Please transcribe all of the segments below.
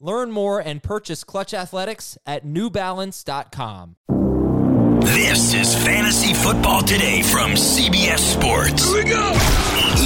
Learn more and purchase Clutch Athletics at newbalance.com. This is Fantasy Football Today from CBS Sports. Here we go.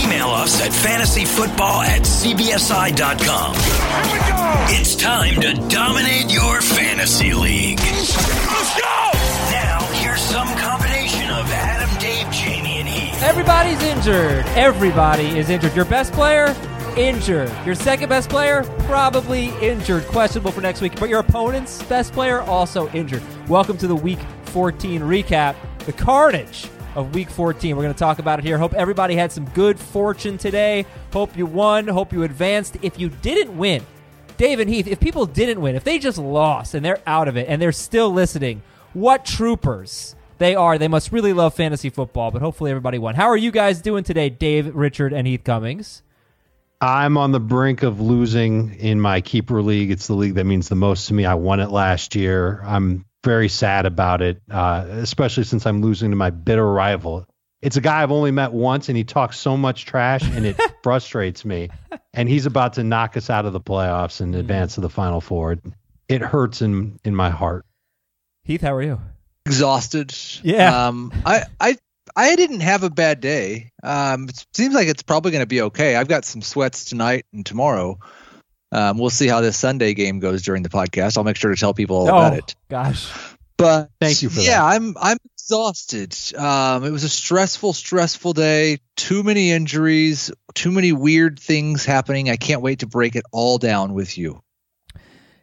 Email us at fantasyfootball at cbsi.com. Here we go. It's time to dominate your fantasy league. Let's go. Now, here's some combination of Adam, Dave, Jamie, and Heath. Everybody's injured. Everybody is injured. Your best player, injured. Your second best player, probably injured. Questionable for next week. But your opponent's best player, also injured. Welcome to the Week 14 recap. The carnage of Week 14. We're going to talk about it here. Hope everybody had some good fortune today. Hope you won. Hope you advanced. If you didn't win, Dave and Heath, if people didn't win, if they just lost and they're out of it and they're still listening, what troopers they are. They must really love fantasy football, but hopefully everybody won. How are you guys doing today, Dave, Richard, and Heath Cummings? I'm on the brink of losing in my keeper league. It's the league that means the most to me. I won it last year. I'm very sad about it, uh, especially since I'm losing to my bitter rival. It's a guy I've only met once, and he talks so much trash, and it frustrates me. And he's about to knock us out of the playoffs and advance to the Final Four. It hurts in in my heart. Heath, how are you? Exhausted. Yeah. Um, I I I didn't have a bad day. Um, it seems like it's probably going to be okay. I've got some sweats tonight and tomorrow. Um, we'll see how this Sunday game goes during the podcast. I'll make sure to tell people all about oh, it. gosh. But Thank you for yeah, that. I'm I'm exhausted. Um, it was a stressful, stressful day. Too many injuries, too many weird things happening. I can't wait to break it all down with you.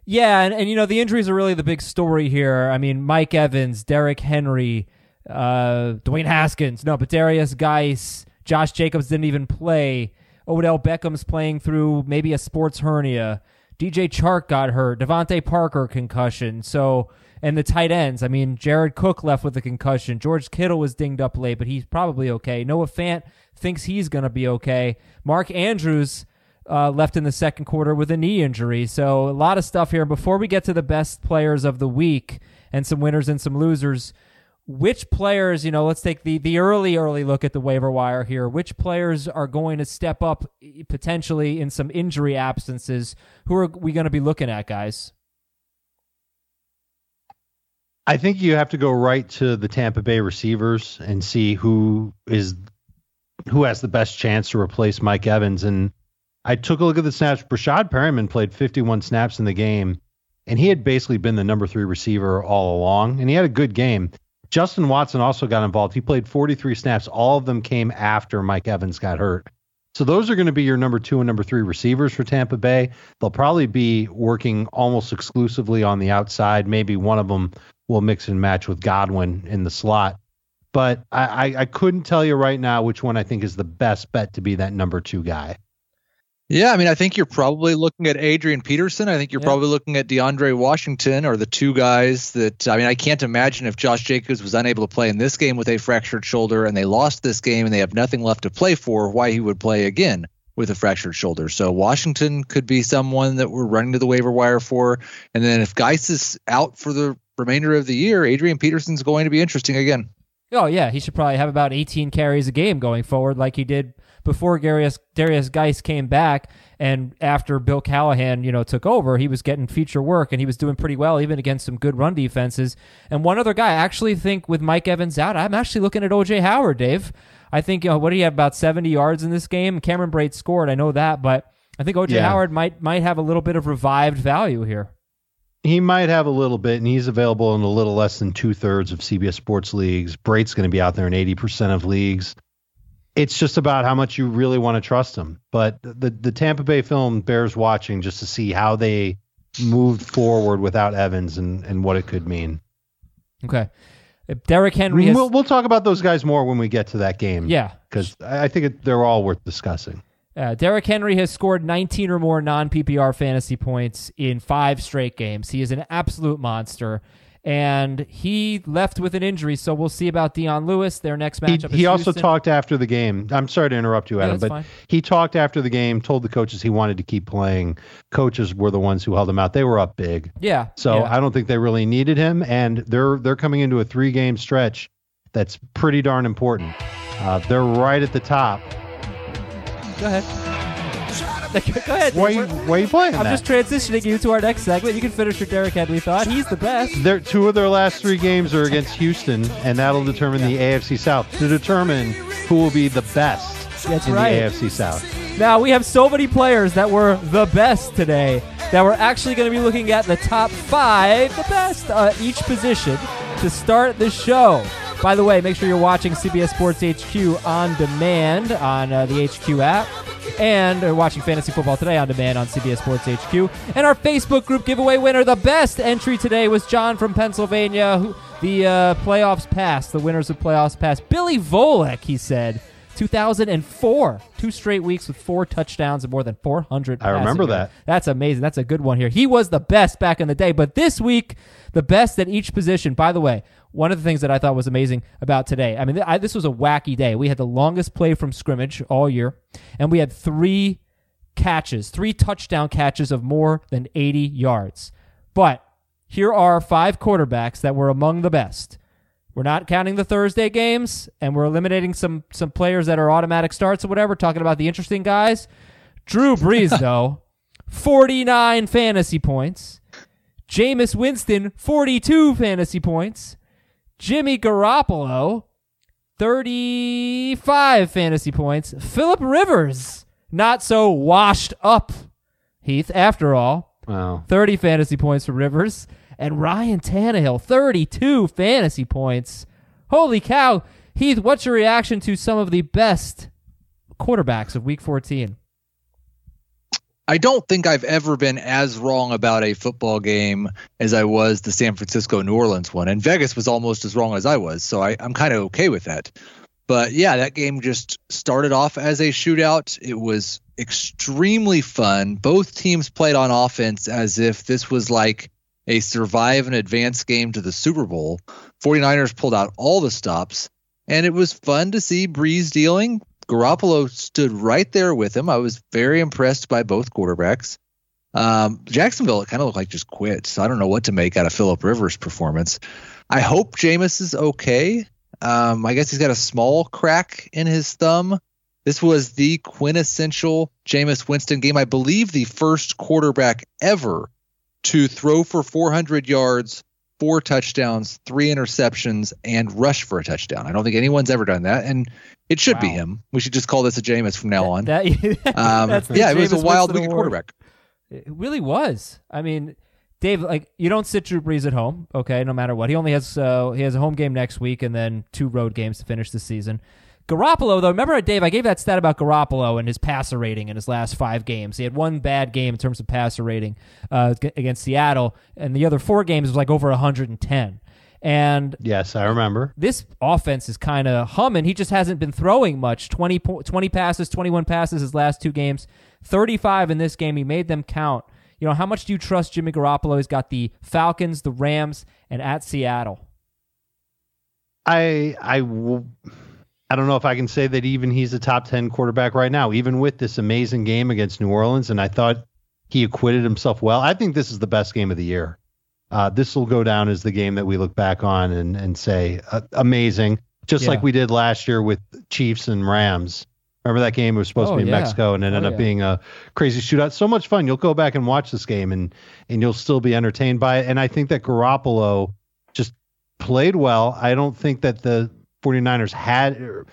Yeah, and, and you know, the injuries are really the big story here. I mean, Mike Evans, Derrick Henry, uh, Dwayne Haskins, no, but Darius Guice, Josh Jacobs didn't even play. Odell Beckham's playing through maybe a sports hernia. DJ Chark got hurt. DeVante Parker concussion. So, and the tight ends. I mean, Jared Cook left with a concussion. George Kittle was dinged up late, but he's probably okay. Noah Fant thinks he's going to be okay. Mark Andrews uh, left in the second quarter with a knee injury. So, a lot of stuff here. Before we get to the best players of the week and some winners and some losers, which players, you know, let's take the, the early, early look at the waiver wire here. Which players are going to step up potentially in some injury absences? Who are we going to be looking at, guys? I think you have to go right to the Tampa Bay receivers and see who is who has the best chance to replace Mike Evans. And I took a look at the snaps. Breshad Perriman played 51 snaps in the game, and he had basically been the number three receiver all along, and he had a good game. Justin Watson also got involved. He played 43 snaps. All of them came after Mike Evans got hurt. So those are going to be your number two and number three receivers for Tampa Bay. They'll probably be working almost exclusively on the outside. Maybe one of them will mix and match with Godwin in the slot. But I, I, I couldn't tell you right now which one I think is the best bet to be that number two guy. Yeah, I mean, I think you're probably looking at Adrian Peterson. I think you're Yeah. probably looking at DeAndre Washington or the two guys that I mean, I can't imagine if Josh Jacobs was unable to play in this game with a fractured shoulder and they lost this game and they have nothing left to play for, why he would play again with a fractured shoulder. So Washington could be someone that we're running to the waiver wire for. And then if Guice is out for the remainder of the year, Adrian Peterson's going to be interesting again. Oh yeah, he should probably have about 18 carries a game going forward, like he did before Darius Darius Guice came back, and after Bill Callahan, you know, took over. He was getting feature work, and he was doing pretty well, even against some good run defenses. And one other guy, I actually think with Mike Evans out, I'm actually looking at OJ Howard, Dave. I think you know, what do you have about 70 yards in this game? Cameron Brate scored, I know that, but I think OJ Yeah. Howard might might have a little bit of revived value here. He might have a little bit, and he's available in a little less than two thirds of CBS Sports leagues. Brate's going to be out there in 80% of leagues. It's just about how much you really want to trust them. But the, the Tampa Bay film bears watching just to see how they moved forward without Evans and, and what it could mean. Okay. If Derrick Henry has, We'll, we'll talk about those guys more when we get to that game. yeah, Because I think it, they're all worth discussing. Uh, Derrick Henry has scored 19 or more non PPR fantasy points in five straight games. He is an absolute monster. And he left with an injury. So we'll see about Dion Lewis. Their next He, matchup. he is also talked after the game. I'm sorry to interrupt you, Adam, that's but fine. he talked after the game, told the coaches he wanted to keep playing. Coaches were the ones who held him out. They were up big. Yeah. So yeah. I don't think they really needed him, and they're they're coming into a three game stretch that's pretty darn important. Uh, they're right at the top. go ahead. go ahead. Why are you, We're- why are you playing I'm that? just transitioning you to our next segment. You can finish your Derrick Henry thought. He's the best. Their two of their last three games are against Houston, and that'll determine the AFC South to determine who will be the best That's in right. the AFC South. Now we have so many players that were the best today that we're actually going to be looking at the top five, the best uh, each position to start the show. By the way, make sure you're watching CBS Sports HQ on demand on uh, the HQ app. And uh, watching Fantasy Football Today on demand on CBS Sports HQ. And our Facebook group giveaway winner, the best entry today was John from Pennsylvania. Who, the uh, playoffs passed, the winners of playoffs passed. Billy Volek, he said. 2004. Two straight weeks with four touchdowns and more than 400. I remember passing that. That's amazing. That's a good one here. He was the best back in the day, but this week, the best at each position. By the way, one of the things that I thought was amazing about today, I mean, I, this was a wacky day. We had the longest play from scrimmage all year, and we had three catches, three touchdown catches of more than 80 yards. But here are five quarterbacks that were among the best. We're not counting the Thursday games, and we're eliminating some some players that are automatic starts or whatever. Talking about the interesting guys. Drew Brees, though, 49 fantasy points. Jameis Winston, 42 fantasy points. Jimmy Garoppolo, 35 fantasy points. Philip Rivers, not so washed up, Heath, after all. Wow. 30 fantasy points for Rivers. And Ryan Tannehill, 32 fantasy points. Holy cow. Heath, what's your reaction to some of the best quarterbacks of week 14? I don't think I've ever been as wrong about a football game as I was the San Francisco New Orleans one. And Vegas was almost as wrong as I was. So I, I'm kind of okay with that. But yeah, that game just started off as a shootout. It was extremely fun. Both teams played on offense as if this was like a survive and advance game to the Super Bowl. 49ers pulled out all the stops, and it was fun to see Brees dealing. Garoppolo stood right there with him. I was very impressed by both quarterbacks. Um, Jacksonville, it kind of looked like just quit. So I don't know what to make out of Philip Rivers' performance. I hope Jameis is okay. Um, I guess he's got a small crack in his thumb. This was the quintessential Jameis Winston game. I believe the first quarterback ever to throw for 400 yards, four touchdowns, three interceptions, and rush for a touchdown. I don't think anyone's ever done that, and it should be him. We should just call this a Jameis from now on. That, um, that's the yeah, it was a wild week Award. quarterback. It really was. I mean, Dave, like you don't sit Drew Brees at home, okay? No matter what, he only has uh, he has a home game next week and then two road games to finish the season. Garoppolo, though, remember, Dave, I gave that stat about Garoppolo and his passer rating in his last five games. He had one bad game in terms of passer rating uh, against Seattle, and the other four games was like over 110. And Yes, I remember. this offense is kind of humming. He just hasn't been throwing much. 20, 20 passes, 21 passes his last two games, 35 in this game. He made them count. You know, how much do you trust Jimmy Garoppolo? He's got the Falcons, the Rams, and at Seattle. I I will. I don't know if I can say that even he's a top 10 quarterback right now, even with this amazing game against New Orleans. And I thought he acquitted himself well. I think this is the best game of the year. Uh, this will go down as the game that we look back on and, and say, uh, amazing, just Yeah. like we did last year with Chiefs and Rams. Remember that game It was supposed Oh, to be in yeah. Mexico and it ended Oh, up being a crazy shootout. So much fun. You'll go back and watch this game and, and you'll still be entertained by it. And I think that Garoppolo just played well. I don't think that the 49ers had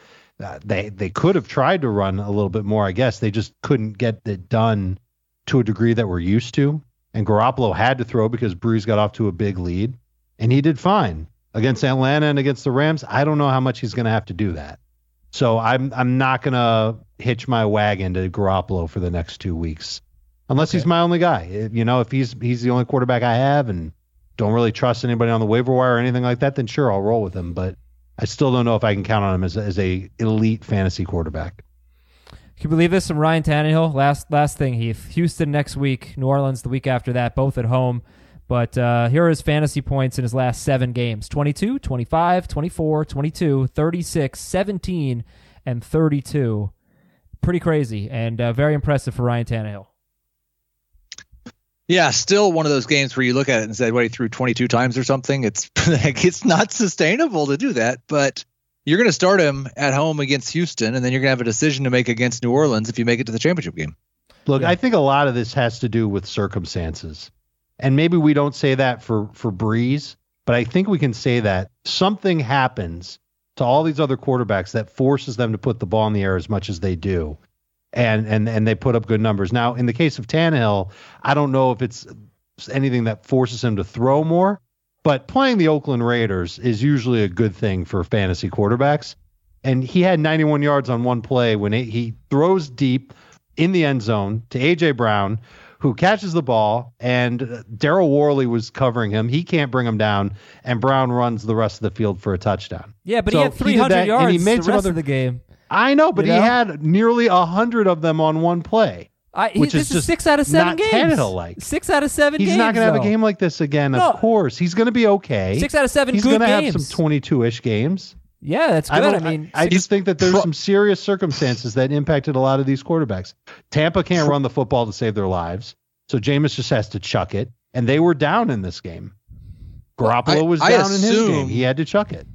uh, they they could have tried to run a little bit more, I guess. They just couldn't get it done to a degree that we're used to. And Garoppolo had to throw because Brees got off to a big lead, and he did fine against Atlanta and against the Rams. I don't know how much he's going to have to do that. So I'm I'm not going to hitch my wagon to Garoppolo for the next two weeks, unless he's my only guy. You know, if he's he's the only quarterback I have and don't really trust anybody on the waiver wire or anything like that, then sure I'll roll with him. But I still don't know if I can count on him as as a elite fantasy quarterback. Can you believe this from Ryan Tannehill? Last last thing, Heath. Houston next week, New Orleans the week after that, both at home. But uh, here are his fantasy points in his last seven games 22, 25, 24, 22, 36, 17, and 32. Pretty crazy and uh, very impressive for Ryan Tannehill. Yeah, still one of those games where you look at it and say, "What he threw 22 times or something." It's like it's not sustainable to do that, but you're going to start him at home against Houston, and then you're going to have a decision to make against New Orleans if you make it to the championship game. Look, I think a lot of this has to do with circumstances. And maybe we don't say that for for Brees, but I think we can say that something happens to all these other quarterbacks that forces them to put the ball in the air as much as they do. And and and they put up good numbers. Now, in the case of Tannehill, I don't know if it's anything that forces him to throw more, but playing the Oakland Raiders is usually a good thing for fantasy quarterbacks. And he had 91 yards on one play when it, he throws deep in the end zone to AJ Brown, who catches the ball, and Daryl Worley was covering him. He can't bring him down, and Brown runs the rest of the field for a touchdown. Yeah, but So he had did 300 that, and yards he made the rest other- of the game. I know, but You he know? had nearly a hundred of them on one play. I, he- Which this is is just six out of seven not games. Tannehill-like. Six out of seven He's games. not going to have a game like this again. No. Of course, he's going to be okay. Six out of seven He's gonna have some 22-ish games. yeah, that's I good. I. I, mean, I just think that there's pro- some serious circumstances that impacted a lot of these quarterbacks. Tampa can't run the football to save their lives, so Jameis just has to chuck it, and they were down in this game. Garoppolo I- was I down in his assume- game. He had to chuck it.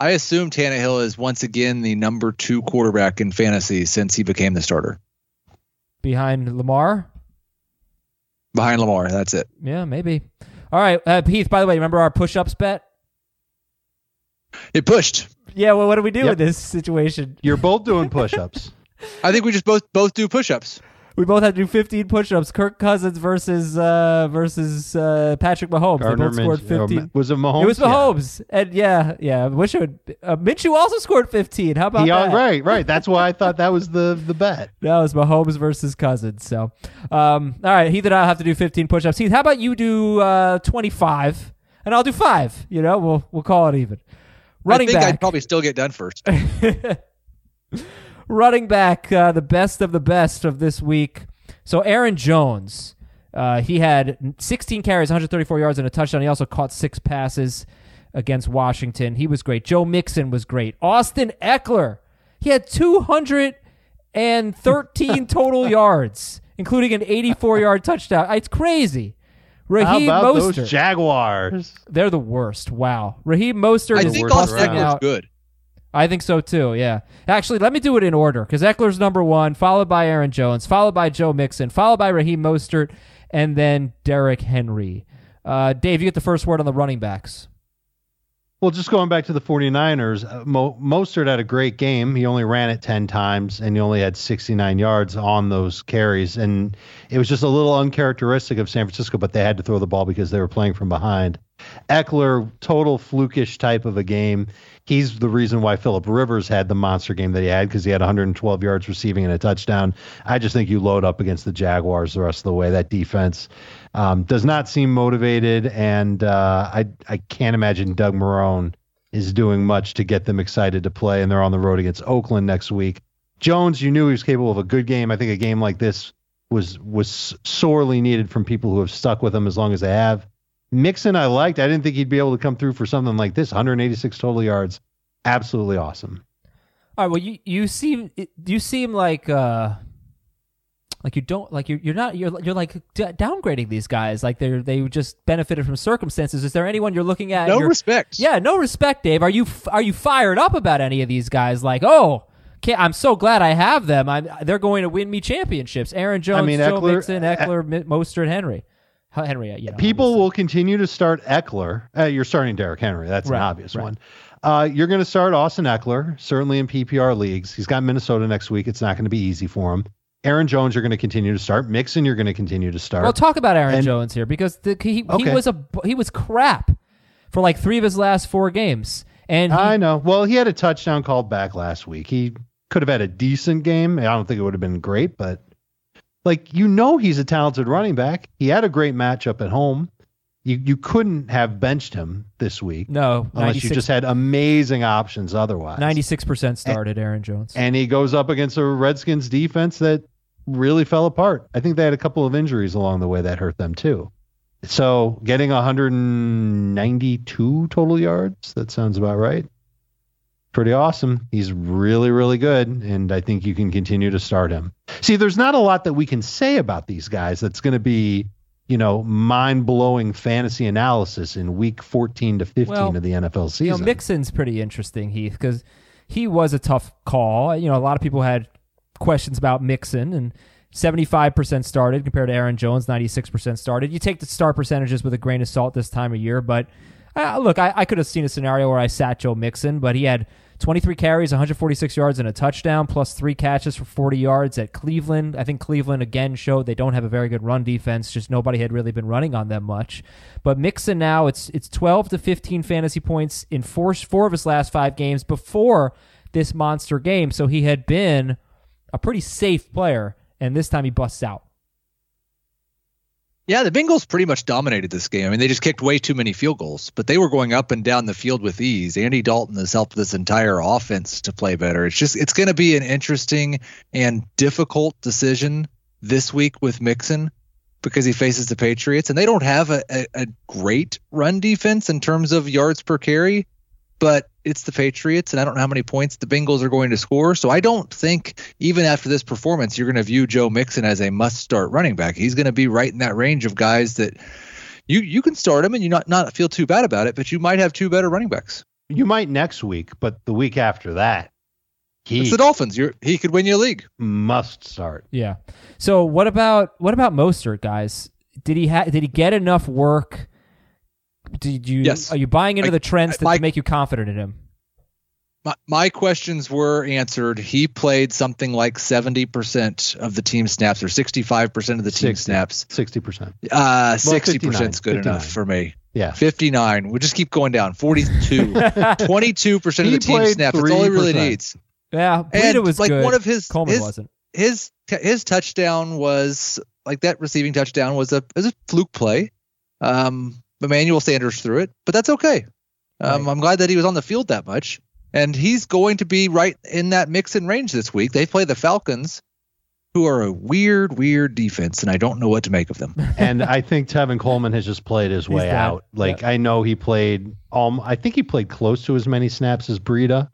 I assume Tannehill is once again the number two quarterback in fantasy since he became the starter behind Lamar. behind Lamar. That's it. Yeah, maybe. All right, uh, Heath. By the way, remember our push-ups bet? It pushed. Yeah. Well, what do we do Yep. with this situation? You're both doing push-ups. I think we just both both do push-ups. We both had to do 15 push-ups. Kirk Cousins versus uh, versus uh, Patrick Mahomes. Gardner they both scored Minshew- 15. Was it Mahomes? It was Yeah. Mahomes, and yeah, yeah. I wish it would. Uh, Minshew also scored 15. How about He, that? right, right. That's why I thought that was the the bet. That was Mahomes versus Cousins. So, um, all right, Heath and I'll have to do 15 push-ups. Heath, how about you do uh, 25, and I'll do five. You know, we'll we'll call it even. Running I think back, I'd probably still get done first. running back, uh, the best of the best of this week. So Aaron Jones, uh, he had 16 carries, 134 yards, and a touchdown. He also caught six passes against Washington. He was great. Joe Mixon was great. Austin Ekeler, he had 213 total yards, including an 84 yard touchdown. It's crazy. How Raheem about Mostert, those Jaguars? they're the worst. Wow. Raheem Mostert I is think worst Austin busting around. Ekeler's good. I think so too. Yeah. Actually, let me do it in order because Ekeler's number one, followed by Aaron Jones, followed by Joe Mixon, followed by Raheem Mostert, and then Derrick Henry. Uh, Dave, you get the first word on the running backs. Well, just going back to the 49ers, uh, Mo- Mostert had a great game. He only ran it 10 times and he only had 69 yards on those carries. And it was just a little uncharacteristic of San Francisco, but they had to throw the ball because they were playing from behind. Ekeler, total flukish type of a game. He's the reason why Philip Rivers had the monster game that he had because he had 112 yards receiving and a touchdown. I just think you load up against the Jaguars the rest of the way. That defense um, does not seem motivated, and uh, I I can't imagine Doug Marrone is doing much to get them excited to play. And they're on the road against Oakland next week. Jones, you knew he was capable of a good game. I think a game like this was was sorely needed from people who have stuck with him as long as they have. Mixon, I liked. I didn't think he'd be able to come through for something like this. 186 total yards, absolutely awesome. All right. Well, you you seem you seem like uh like you don't like you're you're not you're you're like d- downgrading these guys like they're they just benefited from circumstances. Is there anyone you're looking at? No you're- respect. Yeah, no respect, Dave. Are you are you fired up about any of these guys? Like, oh, can I'm so glad I have them. I'm they're going to win me championships. Aaron Jones, mean, Joe Ekeler- Mixon, Ekeler, Mi- Mostert, Henry, H- Henry. uh, know, People obviously. will continue to start Ekeler. Uh, you're starting Derrick Henry. That's Right, an obvious right. one. Uh, you're going to start Austin Ekeler, certainly in PPR leagues. He's got Minnesota next week. It's not going to be easy for him. Aaron Jones, you're going to continue to start. Mixon, you're going to continue to start. Well, talk about Aaron And- Jones here because the, he he was a he was crap for like three of his last four games, and he, I know. Well, he had a touchdown called back last week. He could have had a decent game. I don't think it would have been great, but like you know, he's a talented running back. He had a great matchup at home. You you couldn't have benched him this week no unless you just had amazing options otherwise. ninety six percent started Aaron Jones. and he goes up against a Redskins defense that really fell apart. I think they had a couple of injuries along the way that hurt them too. So getting 192 total yards, that sounds about right. Pretty awesome. He's really, really good. And I think you can continue to start him. See, there's not a lot that we can say about these guys that's going to be, you know, mind blowing fantasy analysis in week 14 to 15 Well, of the NFL season. You know, Mixon's pretty interesting, Heath, because he was a tough call. You know, a lot of people had questions about Mixon, and 75% started compared to Aaron Jones, 96% started. You take the start percentages with a grain of salt this time of year, but uh, look, I, I could have seen a scenario where I sat Joe Mixon, but he had 23 carries, 146 yards, and a touchdown, plus three catches for 40 yards at Cleveland. I think Cleveland again showed they don't have a very good run defense. Just nobody had really been running on them much. But Mixon now it's it's 12 to 15 fantasy points in four four of his last five games before this monster game. So he had been a pretty safe player, and this time he busts out. Yeah, the Bengals pretty much dominated this game. I mean, they just kicked way too many field goals, but they were going up and down the field with ease. Andy Dalton has helped this entire offense to play better. It's just it's going to be an interesting and difficult decision this week with Mixon because he faces the Patriots and they don't have a, a, a great run defense in terms of yards per carry, but it's the Patriots, and I don't know how many points the Bengals are going to score. So I don't think even after this performance, you're going to view Joe Mixon as a must-start running back. He's going to be right in that range of guys that you you can start him and you not not feel too bad about it, but you might have two better running backs. you might next week, but the week after that, he It's the Dolphins. You're, he could win you a league. must start. Yeah. So what about what about Mostert, guys? Did he ha- did he get enough work? Did you Yes. are you buying into I- the trends I- that my- make you confident in him? My, my questions were answered. He played something like 70% of the team snaps or 65% of the team 60. snaps. 60%. Uh, 60% is good 59. enough for me. Yeah. 59. We'll just keep going down. 42. 22% of the team played snaps. That's all he really needs. Yeah, Breida And it was like good. one of his Coleman his, wasn't. his his touchdown was like that receiving touchdown was a was a fluke play. Um, Emmanuel Sanders threw it, but that's okay. Um, Right. I'm glad that he was on the field that much, and he's going to be right in that mix and range this week. They play the Falcons, who are a weird, weird defense, and I don't know what to make of them. and I think Tevin Coleman has just played his way out. Like I know he played um I think he played close to as many snaps as Breida,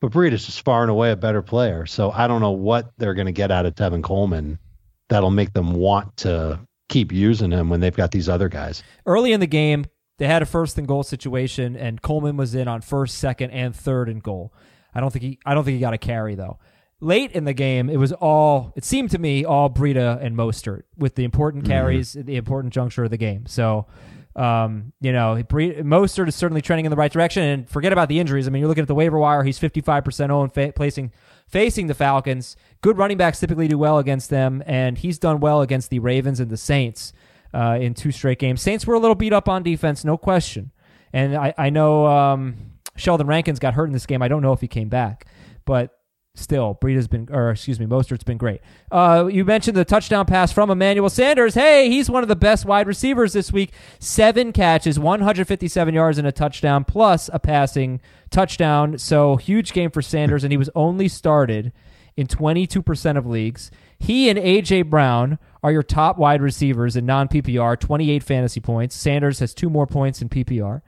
but Breida's just far and away a better player. So I don't know what they're gonna get out of Tevin Coleman that'll make them want to keep using him when they've got these other guys. Early in the game, they had a first and goal situation, and Coleman was in on first, second, and third and goal. I don't think he I don't think he got a carry though. Late in the game, it was all it seemed to me all Breida and Mostert with the important carries, at the important juncture of the game. So. Um, you know, Bre- Mostert is certainly trending in the right direction. And forget about the injuries. I mean, you're looking at the waiver wire. He's 55% owned, fa- placing facing the Falcons. Good running backs typically do well against them, and he's done well against the Ravens and the Saints uh, in two straight games. Saints were a little beat up on defense, no question. And I, I know um, Sheldon Rankins got hurt in this game. I don't know if he came back, but still, Breida's been, or excuse me, Mostert's been great. Uh, you mentioned the touchdown pass from Emmanuel Sanders. Hey, he's one of the best wide receivers this week. Seven catches, 157 yards, and a touchdown, plus a passing touchdown. So huge game for Sanders, and he was only started in 22% of leagues. He and A.J. Brown are your top wide receivers in non PPR, 28 fantasy points. Sanders has two more points in PPR,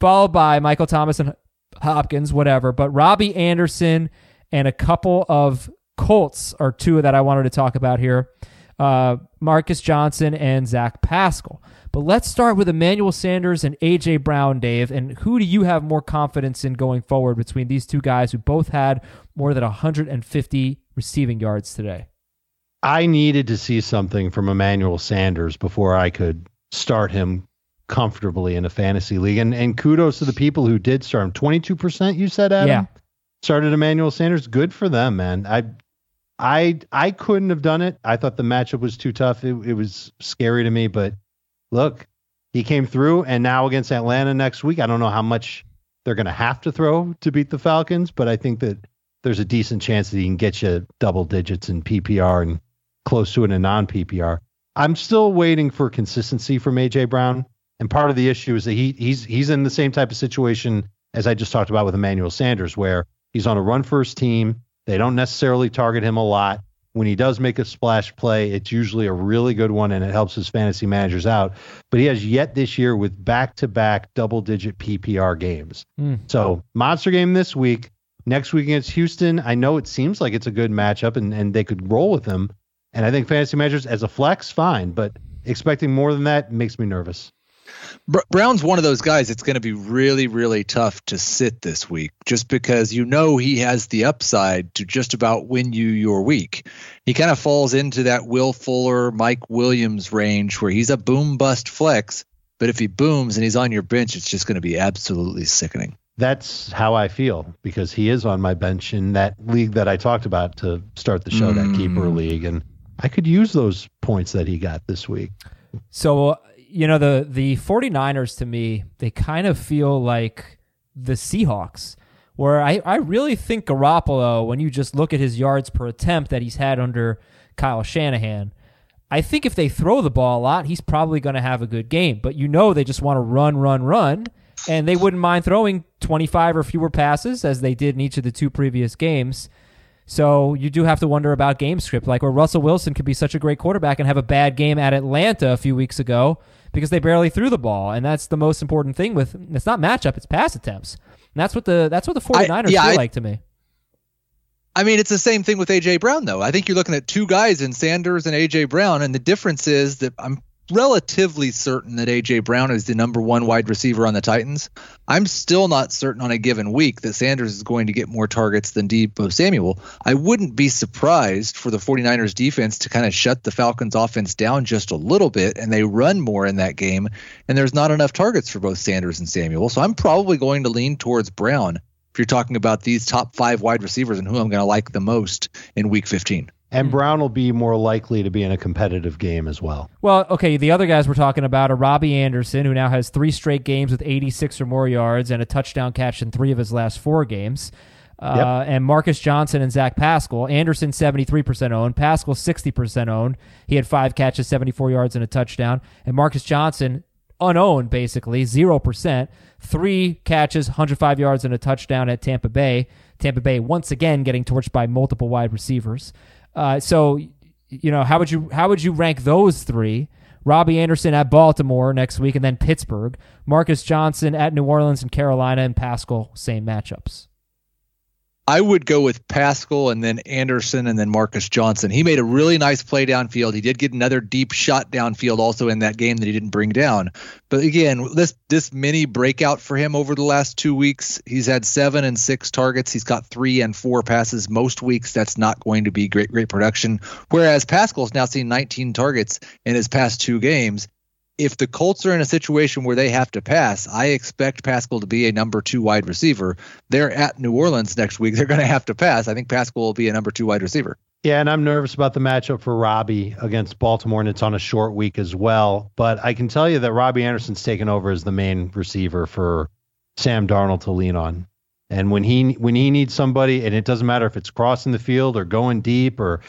followed by Michael Thomas and Hopkins, whatever. But Robbie Anderson and a couple of Colts are two that I wanted to talk about here uh, Marcus Johnson and Zach Pascal. But let's start with Emmanuel Sanders and A.J. Brown, Dave. And who do you have more confidence in going forward between these two guys who both had more than 150 receiving yards today? I needed to see something from Emmanuel Sanders before I could start him comfortably in a fantasy league. And and kudos to the people who did start him. Twenty two percent, you said, Adam. Yeah. Started Emmanuel Sanders. Good for them, man. I I I couldn't have done it. I thought the matchup was too tough. It, it was scary to me. But look, he came through, and now against Atlanta next week, I don't know how much they're going to have to throw to beat the Falcons, but I think that there's a decent chance that he can get you double digits in PPR and close to it in non PPR. I'm still waiting for consistency from AJ Brown, and part of the issue is that he he's he's in the same type of situation as I just talked about with Emmanuel Sanders, where he's on a run first team. They don't necessarily target him a lot. When he does make a splash play, it's usually a really good one and it helps his fantasy managers out. But he has yet this year with back to back double digit PPR games. Mm. So, monster game this week. Next week against Houston, I know it seems like it's a good matchup and, and they could roll with him. And I think fantasy managers as a flex, fine. But expecting more than that makes me nervous. Br- Brown's one of those guys it's going to be really, really tough to sit this week just because you know he has the upside to just about win you your week. He kind of falls into that Will Fuller, Mike Williams range where he's a boom bust flex, but if he booms and he's on your bench, it's just going to be absolutely sickening. That's how I feel because he is on my bench in that league that I talked about to start the show, that keeper league. And I could use those points that he got this week. So, uh, you know, the the 49ers to me, they kind of feel like the Seahawks, where I, I really think Garoppolo, when you just look at his yards per attempt that he's had under Kyle Shanahan, I think if they throw the ball a lot, he's probably going to have a good game. But you know, they just want to run, run, run, and they wouldn't mind throwing 25 or fewer passes as they did in each of the two previous games. So you do have to wonder about game script, like where Russell Wilson could be such a great quarterback and have a bad game at Atlanta a few weeks ago because they barely threw the ball, and that's the most important thing with it's not matchup, it's pass attempts. And that's what the that's what the 49ers yeah, feel I- like to me. I mean, it's the same thing with AJ Brown, though. I think you're looking at two guys in Sanders and AJ Brown, and the difference is that I'm relatively certain that AJ Brown is the number one wide receiver on the Titans. I'm still not certain on a given week that Sanders is going to get more targets than Deebo Samuel. I wouldn't be surprised for the 49ers defense to kind of shut the Falcons offense down just a little bit and they run more in that game and there's not enough targets for both Sanders and Samuel. So I'm probably going to lean towards Brown if you're talking about these top 5 wide receivers and who I'm going to like the most in week 15. And Brown will be more likely to be in a competitive game as well. Well, okay, the other guys we're talking about are Robbie Anderson, who now has three straight games with 86 or more yards and a touchdown catch in three of his last four games. Uh, and Marcus Johnson and Zach Pascal. Anderson 73% owned, Pascal 60% owned. He had five catches, 74 yards, and a touchdown. And Marcus Johnson, unowned basically, 0%, three catches, 105 yards, and a touchdown at Tampa Bay. Tampa Bay once again getting torched by multiple wide receivers. Uh, so, you know, how would you how would you rank those three? Robbie Anderson at Baltimore next week, and then Pittsburgh. Marcus Johnson at New Orleans and Carolina, and Pascal same matchups. I would go with Pascal and then Anderson and then Marcus Johnson. He made a really nice play downfield. He did get another deep shot downfield also in that game that he didn't bring down. But again, this this mini breakout for him over the last two weeks, he's had seven and six targets. He's got three and four passes. Most weeks that's not going to be great great production. Whereas Pascal's now seen 19 targets in his past two games if the Colts are in a situation where they have to pass, I expect Pascal to be a number two wide receiver. They're at New Orleans next week. They're going to have to pass. I think Pascal will be a number two wide receiver. Yeah, and I'm nervous about the matchup for Robbie against Baltimore, and it's on a short week as well. But I can tell you that Robbie Anderson's taken over as the main receiver for Sam Darnold to lean on. And when he when he needs somebody, and it doesn't matter if it's crossing the field or going deep or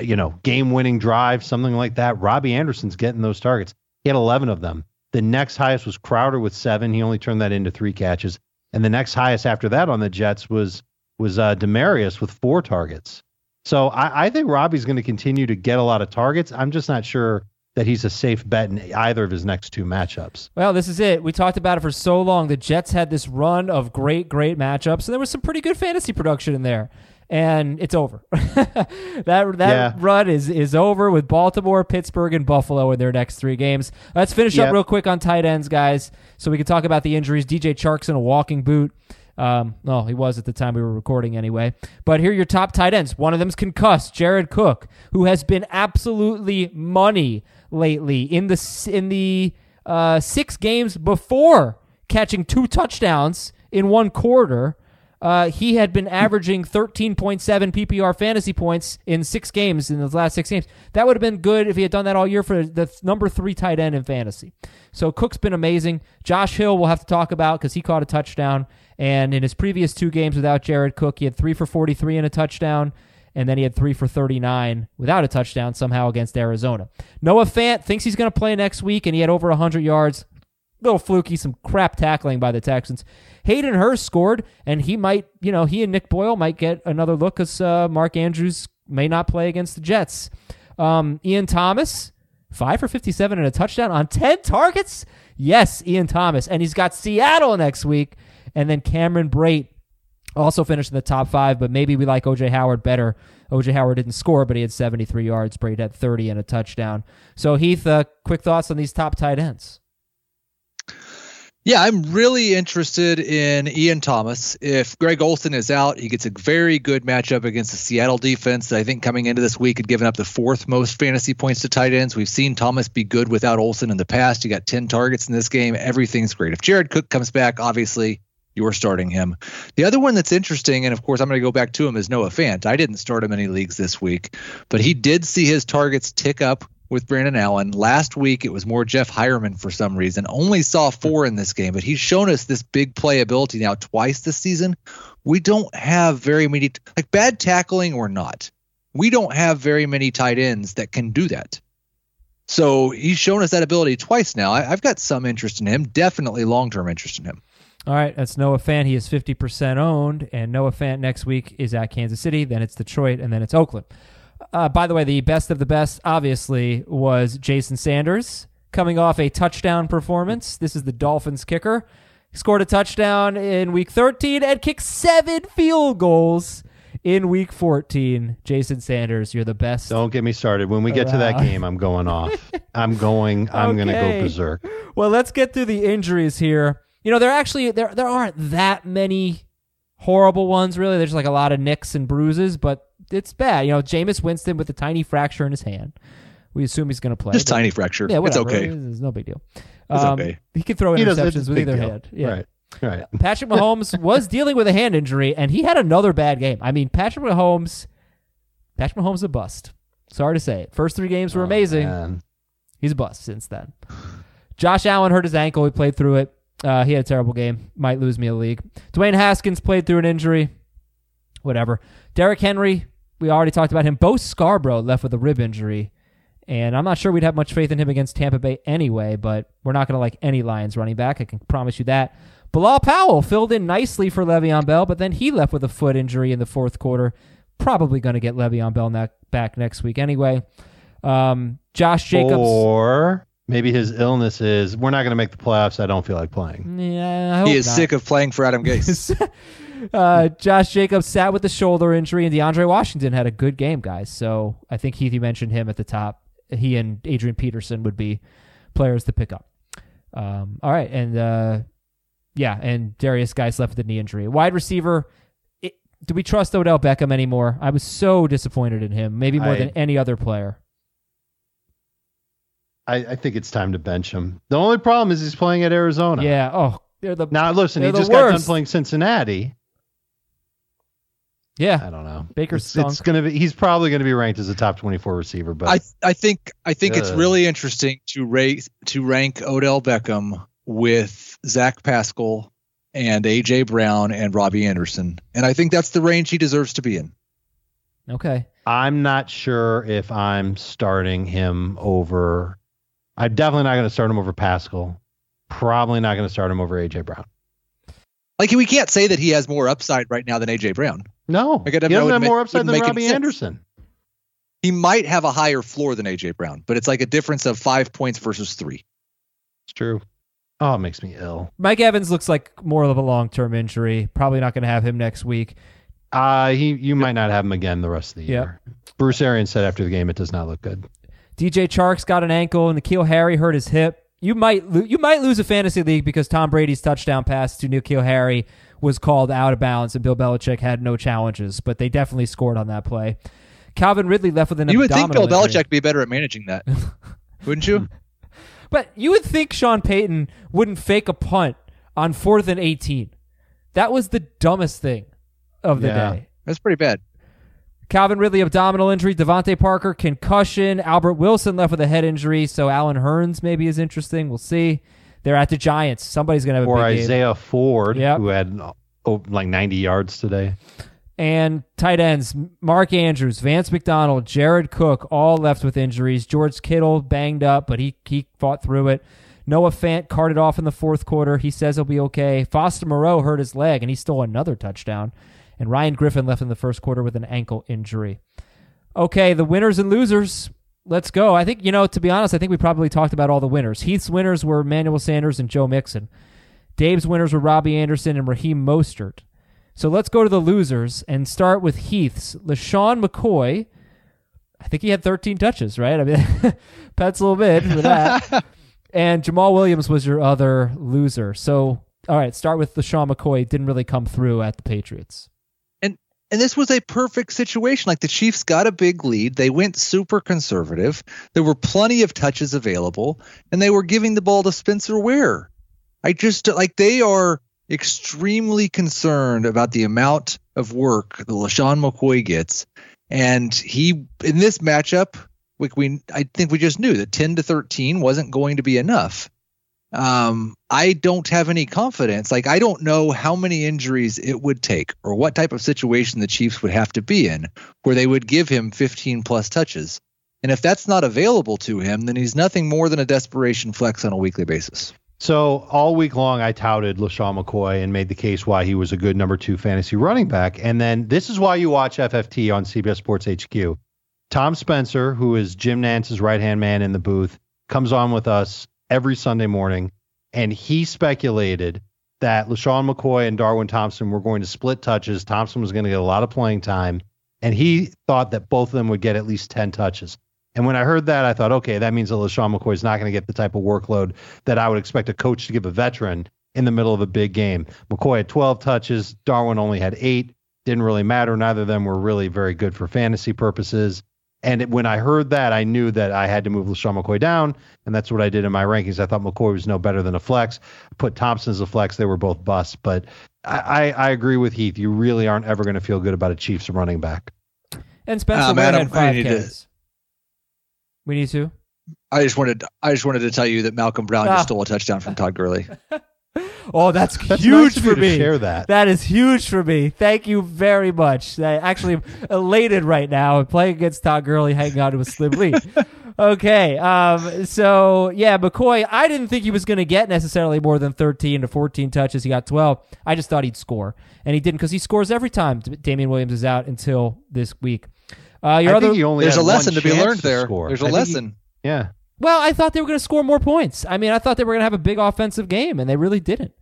you know game winning drive, something like that, Robbie Anderson's getting those targets. Had 11 of them. The next highest was Crowder with seven. He only turned that into three catches. And the next highest after that on the Jets was was uh, Demaryius with four targets. So I, I think Robbie's going to continue to get a lot of targets. I'm just not sure that he's a safe bet in either of his next two matchups. Well, this is it. We talked about it for so long. The Jets had this run of great, great matchups, and there was some pretty good fantasy production in there. And it's over. that that Yeah. run is is over with Baltimore, Pittsburgh, and Buffalo in their next three games. Let's finish up real quick on tight ends, guys, so we can talk about the injuries. DJ Chark's in a walking boot. Um, well, he was at the time we were recording anyway. But here are your top tight ends. One of them's concussed, Jared Cook, who has been absolutely money lately in the in the uh, six games before catching two touchdowns in one quarter. Uh, he had been averaging 13.7 PPR fantasy points in six games in the last six games. That would have been good if he had done that all year for the th- number three tight end in fantasy. So Cook's been amazing. Josh Hill we'll have to talk about because he caught a touchdown. And in his previous two games without Jared Cook, he had three for 43 and a touchdown. And then he had three for 39 without a touchdown somehow against Arizona. Noah Fant thinks he's going to play next week, and he had over 100 yards little fluky, some crap tackling by the Texans. Hayden Hurst scored, and he might, you know, he and Nick Boyle might get another look because uh, Mark Andrews may not play against the Jets. Um, Ian Thomas, five for 57 and a touchdown on 10 targets. Yes, Ian Thomas. And he's got Seattle next week. And then Cameron Brate also finished in the top five, but maybe we like OJ Howard better. OJ Howard didn't score, but he had 73 yards. Brate had 30 and a touchdown. So, Heath, uh, quick thoughts on these top tight ends. Yeah, I'm really interested in Ian Thomas. If Greg Olsen is out, he gets a very good matchup against the Seattle defense I think coming into this week had given up the fourth most fantasy points to tight ends. We've seen Thomas be good without Olson in the past. He got 10 targets in this game. Everything's great. If Jared Cook comes back, obviously you're starting him. The other one that's interesting, and of course I'm going to go back to him, is Noah Fant. I didn't start him any leagues this week, but he did see his targets tick up with Brandon Allen. Last week it was more Jeff Heuerman for some reason. Only saw four in this game, but he's shown us this big playability now twice this season. We don't have very many like bad tackling or not. We don't have very many tight ends that can do that. So he's shown us that ability twice now. I, have got some interest in him, definitely long term interest in him. All right, that's Noah Fant. He is 50% owned, and Noah Fant next week is at Kansas City, then it's Detroit, and then it's Oakland. Uh, by the way, the best of the best, obviously, was Jason Sanders coming off a touchdown performance. This is the Dolphins kicker. He scored a touchdown in week 13 and kicked seven field goals in week 14. Jason Sanders, you're the best. Don't get me started. When we get to that game, I'm going off. I'm going, I'm okay. going to go berserk. Well, let's get through the injuries here. You know, there actually there there aren't that many horrible ones really. There's like a lot of nicks and bruises, but it's bad. You know, Jameis Winston with a tiny fracture in his hand. We assume he's going to play. Just tiny fracture. Yeah, whatever. It's okay. It's no big deal. It's um, okay. He can throw interceptions with either deal. hand. Yeah. Right. Right. Patrick Mahomes was dealing with a hand injury, and he had another bad game. I mean, Patrick Mahomes, Patrick Mahomes is a bust. Sorry to say it. First three games were oh, amazing. Man. He's a bust since then. Josh Allen hurt his ankle. He played through it. Uh, he had a terrible game. Might lose me a league. Dwayne Haskins played through an injury. Whatever. Derrick Henry we already talked about him. Bo Scarborough left with a rib injury, and I'm not sure we'd have much faith in him against Tampa Bay anyway. But we're not going to like any Lions running back. I can promise you that. Bilal Powell filled in nicely for Le'Veon Bell, but then he left with a foot injury in the fourth quarter. Probably going to get Le'Veon Bell ne- back next week anyway. Um, Josh Jacobs. Or maybe his illness is we're not going to make the playoffs. I don't feel like playing. Yeah, he is not. sick of playing for Adam Gase. Uh, Josh Jacobs sat with the shoulder injury, and DeAndre Washington had a good game, guys. So I think Heath, you mentioned him at the top. He and Adrian Peterson would be players to pick up. Um, all right, and uh, yeah, and Darius Guice left with a knee injury. Wide receiver. It, do we trust Odell Beckham anymore? I was so disappointed in him, maybe more I, than any other player. I, I, think it's time to bench him. The only problem is he's playing at Arizona. Yeah. Oh, they're the now. Listen, he just worst. got done playing Cincinnati. Yeah, I don't know. Baker's it's, it's, gonna be. He's probably gonna be ranked as a top twenty-four receiver. But I, I think, I think uh, it's really interesting to rate to rank Odell Beckham with Zach Pascal and AJ Brown and Robbie Anderson, and I think that's the range he deserves to be in. Okay. I'm not sure if I'm starting him over. I'm definitely not going to start him over Pascal. Probably not going to start him over AJ Brown. Like we can't say that he has more upside right now than AJ Brown. No, like, he doesn't have more upside than Robbie Anderson. He might have a higher floor than AJ Brown, but it's like a difference of five points versus three. It's true. Oh, it makes me ill. Mike Evans looks like more of a long term injury. Probably not going to have him next week. Uh, he you might not have him again the rest of the year. Bruce Arians said after the game it does not look good. DJ Chark's got an ankle, and N'Keal Harry hurt his hip. You might lo- you might lose a fantasy league because Tom Brady's touchdown pass to N'Keal Harry was called out of bounds, and Bill Belichick had no challenges, but they definitely scored on that play. Calvin Ridley left with an. You would think Bill injury. Belichick be better at managing that, wouldn't you? But you would think Sean Payton wouldn't fake a punt on fourth and eighteen. That was the dumbest thing of the yeah. day. That's pretty bad. Calvin Ridley abdominal injury, DeVante Parker concussion, Albert Wilson left with a head injury, so Allen Hurns maybe is interesting. We'll see. They're at the Giants. Somebody's going to have a or big Isaiah game. Ford, yep. who had oh, like 90 yards today. And tight ends, Mark Andrews, Vance McDonald, Jared Cook, all left with injuries. George Kittle banged up, but he, he fought through it. Noah Fant carted off in the fourth quarter. He says he'll be okay. Foster Moreau hurt his leg, and he stole another touchdown. And Ryan Griffin left in the first quarter with an ankle injury. Okay, the winners and losers. Let's go. I think, you know, to be honest, I think we probably talked about all the winners. Heath's winners were Manuel Sanders and Joe Mixon. Dave's winners were Robbie Anderson and Raheem Mostert. So let's go to the losers and start with Heath's. LeSean McCoy, I think he had 13 touches, right? I mean, pets a little bit for that. and Jamaal Williams was your other loser. So, all right, start with LeSean McCoy. Didn't really come through at the Patriots. And this was a perfect situation. Like the Chiefs got a big lead. They went super conservative. There were plenty of touches available, and they were giving the ball to Spencer Ware. I just like they are extremely concerned about the amount of work that LeSean McCoy gets. And he in this matchup, we, I think we just knew that 10 to 13 wasn't going to be enough um, I don't have any confidence. Like, I don't know how many injuries it would take or what type of situation the Chiefs would have to be in where they would give him 15 plus touches. And if that's not available to him, then he's nothing more than a desperation flex on a weekly basis. So all week long, I touted LeSean McCoy and made the case why he was a good number two fantasy running back. And then this is why you watch FFT on CBS Sports HQ. Tom Spencer, who is Jim Nantz's right hand man in the booth, comes on with us every Sunday morning, and he speculated that LeSean McCoy and Darwin Thompson were going to split touches. Thompson was going to get a lot of playing time, and he thought that both of them would get at least 10 touches. And when I heard that, I thought, okay, that means that LeSean McCoy is not going to get the type of workload that I would expect a coach to give a veteran in the middle of a big game. McCoy had 12 touches, Darwin only had eight. Didn't really matter. Neither of them were really very good for fantasy purposes. And when I heard that, I knew that I had to move LeSean McCoy down, and that's what I did in my rankings. I thought McCoy was no better than a flex. Put Thompson as a flex; they were both busts. But I, I, I agree with Heath. You really aren't ever going to feel good about a Chiefs running back. And Spencer um, Adam, had five carries. We need to. I just wanted I just wanted to tell you that Malcolm Brown ah. just stole a touchdown from Todd Gurley. Oh, that's, that's huge nice for me. Share that. That is huge for me. Thank you very much. I actually am elated right now playing against Todd Gurley, hanging on to a slim Lee. okay, um, so yeah, McCoy. I didn't think he was going to get necessarily more than thirteen to fourteen touches. He got twelve. I just thought he'd score, and he didn't because he scores every time Damien Williams is out until this week. Uh, your I other, there's a lesson to be learned there. There's a I lesson. He, yeah. Well, I thought they were going to score more points. I mean, I thought they were going to have a big offensive game, and they really didn't.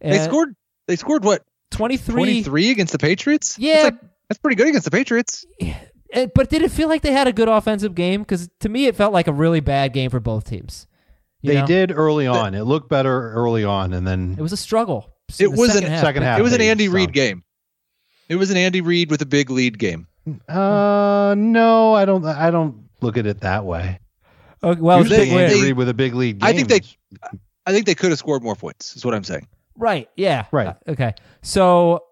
And they scored. They scored what? 23. 23 against the Patriots. Yeah, like, that's pretty good against the Patriots. But did it feel like they had a good offensive game? Because to me, it felt like a really bad game for both teams. You they know? did early on. it looked better early on, and then it was a struggle. It was second, an, half. second half. It was an Andy Reid game. It was an Andy Reid with a big lead game. Uh, no, I don't. I don't look at it that way. Okay, well, they, Andy Reid with a big lead. Game. I think they. I think they could have scored more points. Is what I'm saying. Right. Yeah. Right. Uh, okay. So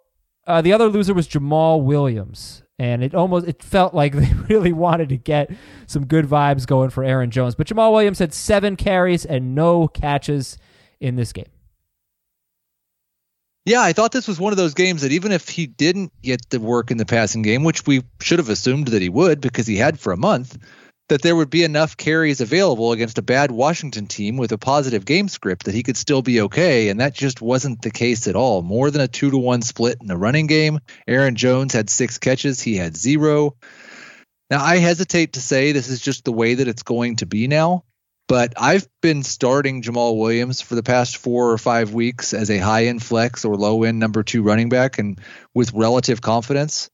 uh, the other loser was Jamaal Williams, and it almost it felt like they really wanted to get some good vibes going for Aaron Jones, but Jamaal Williams had seven carries and no catches in this game. Yeah, I thought this was one of those games that even if he didn't get the work in the passing game, which we should have assumed that he would because he had for a month, that there would be enough carries available against a bad Washington team with a positive game script that he could still be okay. And that just wasn't the case at all. More than a two to one split in the running game. Aaron Jones had six catches, he had zero. Now, I hesitate to say this is just the way that it's going to be now, but I've been starting Jamaal Williams for the past four or five weeks as a high end flex or low end number two running back and with relative confidence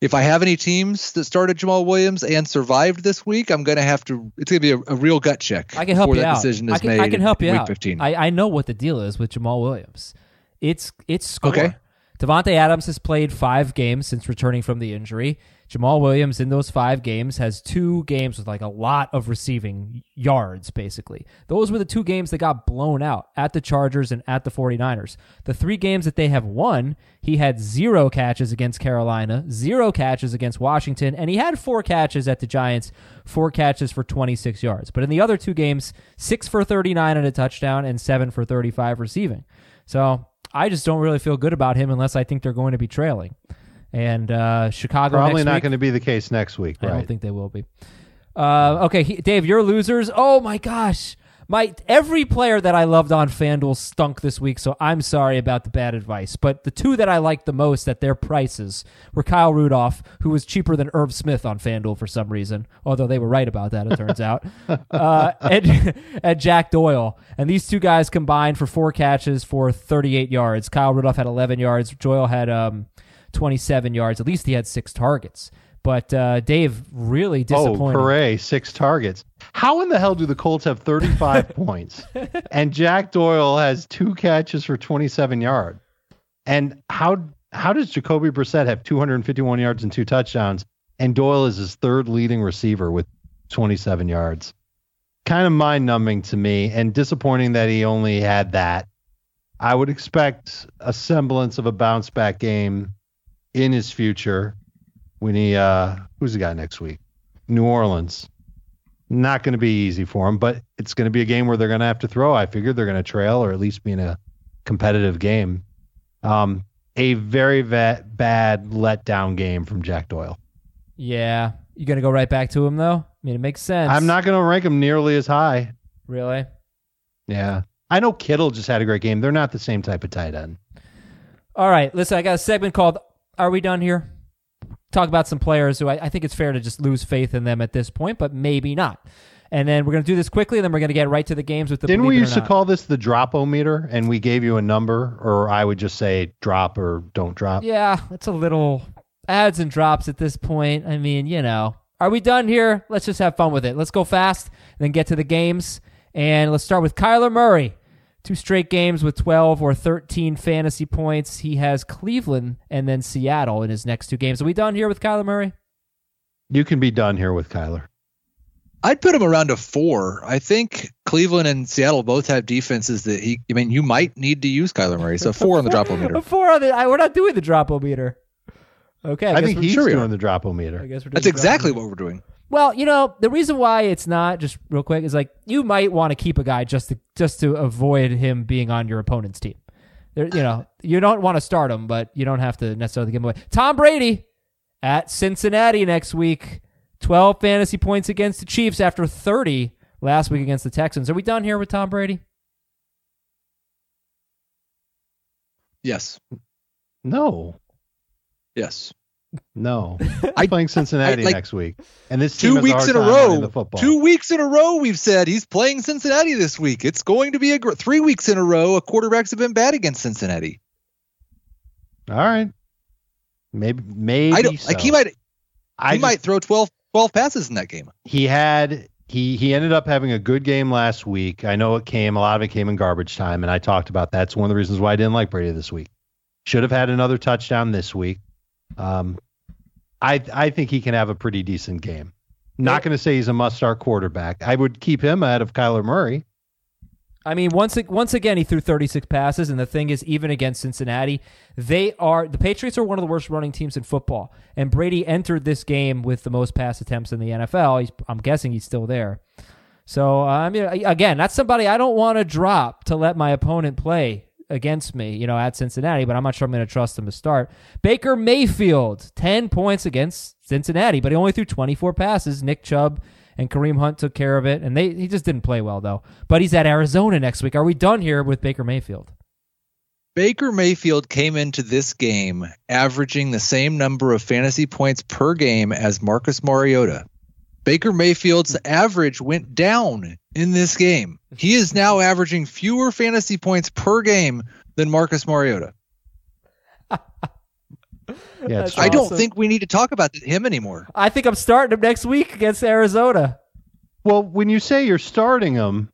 if I have any teams that started Jamaal Williams and survived this week, I'm going to have to. It's going to be a, a, real gut check. I can help you that out. Decision is I can, made I can help you week out. 15. I, I know what the deal is with Jamaal Williams. It's it's score. Okay. Davante Adams has played five games since returning from the injury. Jamaal Williams in those five games has two games with like a lot of receiving yards, basically. Those were the two games that got blown out at the Chargers and at the 49ers. The three games that they have won, he had zero catches against Carolina, zero catches against Washington, and he had four catches at the Giants, four catches for 26 yards. But in the other two games, six for 39 and a touchdown and seven for 35 receiving. So I just don't really feel good about him unless I think they're going to be trailing. And uh, Chicago probably not going to be the case next week. I don't think they will be. Uh, okay, he, Dave, your losers. Oh my gosh, My every player that I loved on FanDuel stunk this week, so I'm sorry about the bad advice. But the two that I liked the most at their prices were Kyle Rudolph, who was cheaper than Irv Smith on FanDuel for some reason, although they were right about that, it turns out, uh, and, and Jack Doyle. And these two guys combined for four catches for 38 yards. Kyle Rudolph had 11 yards. Doyle had um, 27 yards. At least he had six targets. But uh, Dave, really disappointed. Oh, hooray, six targets. How in the hell do the Colts have 35 points and Jack Doyle has two catches for 27 yards? And how how does Jacoby Brissett have 251 yards and two touchdowns and Doyle is his third leading receiver with 27 yards? Kind of mind numbing to me and disappointing that he only had that. I would expect a semblance of a bounce back game in his future when he uh who's the guy next week? New Orleans. Not going to be easy for him, but it's going to be a game where they're going to have to throw. I figured they're going to trail or at least be in a competitive game. Um, a very va- bad letdown game from Jack Doyle. Yeah. You going to go right back to him, though? I mean, it makes sense. I'm not going to rank him nearly as high. Really? Yeah. I know Kittle just had a great game. They're not the same type of tight end. All right. Listen, I got a segment called Are We Done Here? Talk about some players who I, I think it's fair to just lose faith in them at this point, but maybe not. And then we're going to do this quickly, and then we're going to get right to the games with the Didn't we believe it or used to call this the drop-o-meter and we gave you a number or I would just say drop or don't drop? Yeah, it's a little ads and drops at this point. I mean, you know. Are we done here? Let's just have fun with it. Let's go fast and then get to the games. And let's start with Kyler Murray. Two straight games with 12 or 13 fantasy points. He has Cleveland and then Seattle in his next two games. Are we done here with Kyler Murray? You can be done here with Kyler. I'd put him around a four. I think Cleveland and Seattle both have defenses that he. I mean, you might need to use Kyler Murray. So four on the drop meter. four on the. I, we're not doing the drop meter. Okay, I, I, guess think we're- he's sure we are. doing the I drop-o-meter. guess we're doing That's exactly what we're doing. Well, you know, the reason why it's not just real quick is like you might want to keep a guy just to just to avoid him being on your opponent's team. There, you know, you don't want to start him, but you don't have to necessarily give him away. Tom Brady at Cincinnati next week. 12 fantasy points against the Chiefs after 30 last week against the Texans. Are we done here with Tom Brady? Yes. No, Yes. No. I'm playing Cincinnati I- like, next week, and this Two weeks in a row. Two weeks in a row, we've said he's playing Cincinnati this week. It's going to be a gr- three weeks in a row. A quarterbacks have been bad against Cincinnati. All right. Maybe, maybe. I So. like. He might. I he just- might throw 12, 12 passes in that game. He had. He he ended up having a good game last week. I know it came. A lot of it came in garbage time, and I talked about that. It's one of the reasons why I didn't like Brady this week. Should have had another touchdown this week. Um, I I think he can have a pretty decent game. Not going to say he's a must-start quarterback. I would keep him ahead of Kyler Murray. I mean, once once again, he threw 36 passes, and the thing is, even against Cincinnati, they are the Patriots are one of the worst running teams in football. And Brady entered this game with the most pass attempts in the NFL. He's, I'm guessing he's still there. So I mean, again, that's somebody I don't want to drop to let my opponent play against me, you know, at Cincinnati. But I'm not sure I'm going to trust him to start. Baker Mayfield, 10 points against Cincinnati, but he only threw 24 passes. Nick Chubb and Kareem Hunt took care of it, and they he just didn't play well though. But he's at Arizona next week. Are we done here with Baker Mayfield? Baker Mayfield came into this game averaging the same number of fantasy points per game as Marcus Mariota. Baker Mayfield's average went down in this game. He is now averaging fewer fantasy points per game than Marcus Mariota. Yeah, it's That's I don't think we need to talk about him anymore. I think I'm starting him next week against Arizona. Well, when you say you're starting him,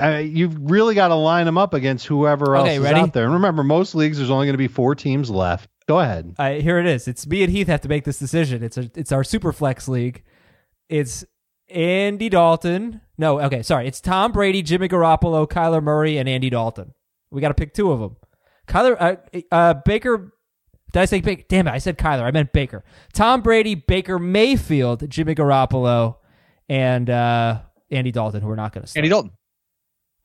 uh, you've really got to line them up against whoever else Okay, is ready? out there. And remember, most leagues there's only going to be four teams left. Go ahead. I, here it is. It's me and Heath have to make this decision. It's a, it's our super flex league. It's Andy Dalton. No, okay, sorry. It's Tom Brady, Jimmy Garoppolo, Kyler Murray, and Andy Dalton. We got to pick two of them. Kyler, uh, uh, Baker. Did I say Baker? Damn it! I said Kyler. I meant Baker. Tom Brady, Baker Mayfield, Jimmy Garoppolo, and uh, Andy Dalton, who we're not going to. Andy Dalton.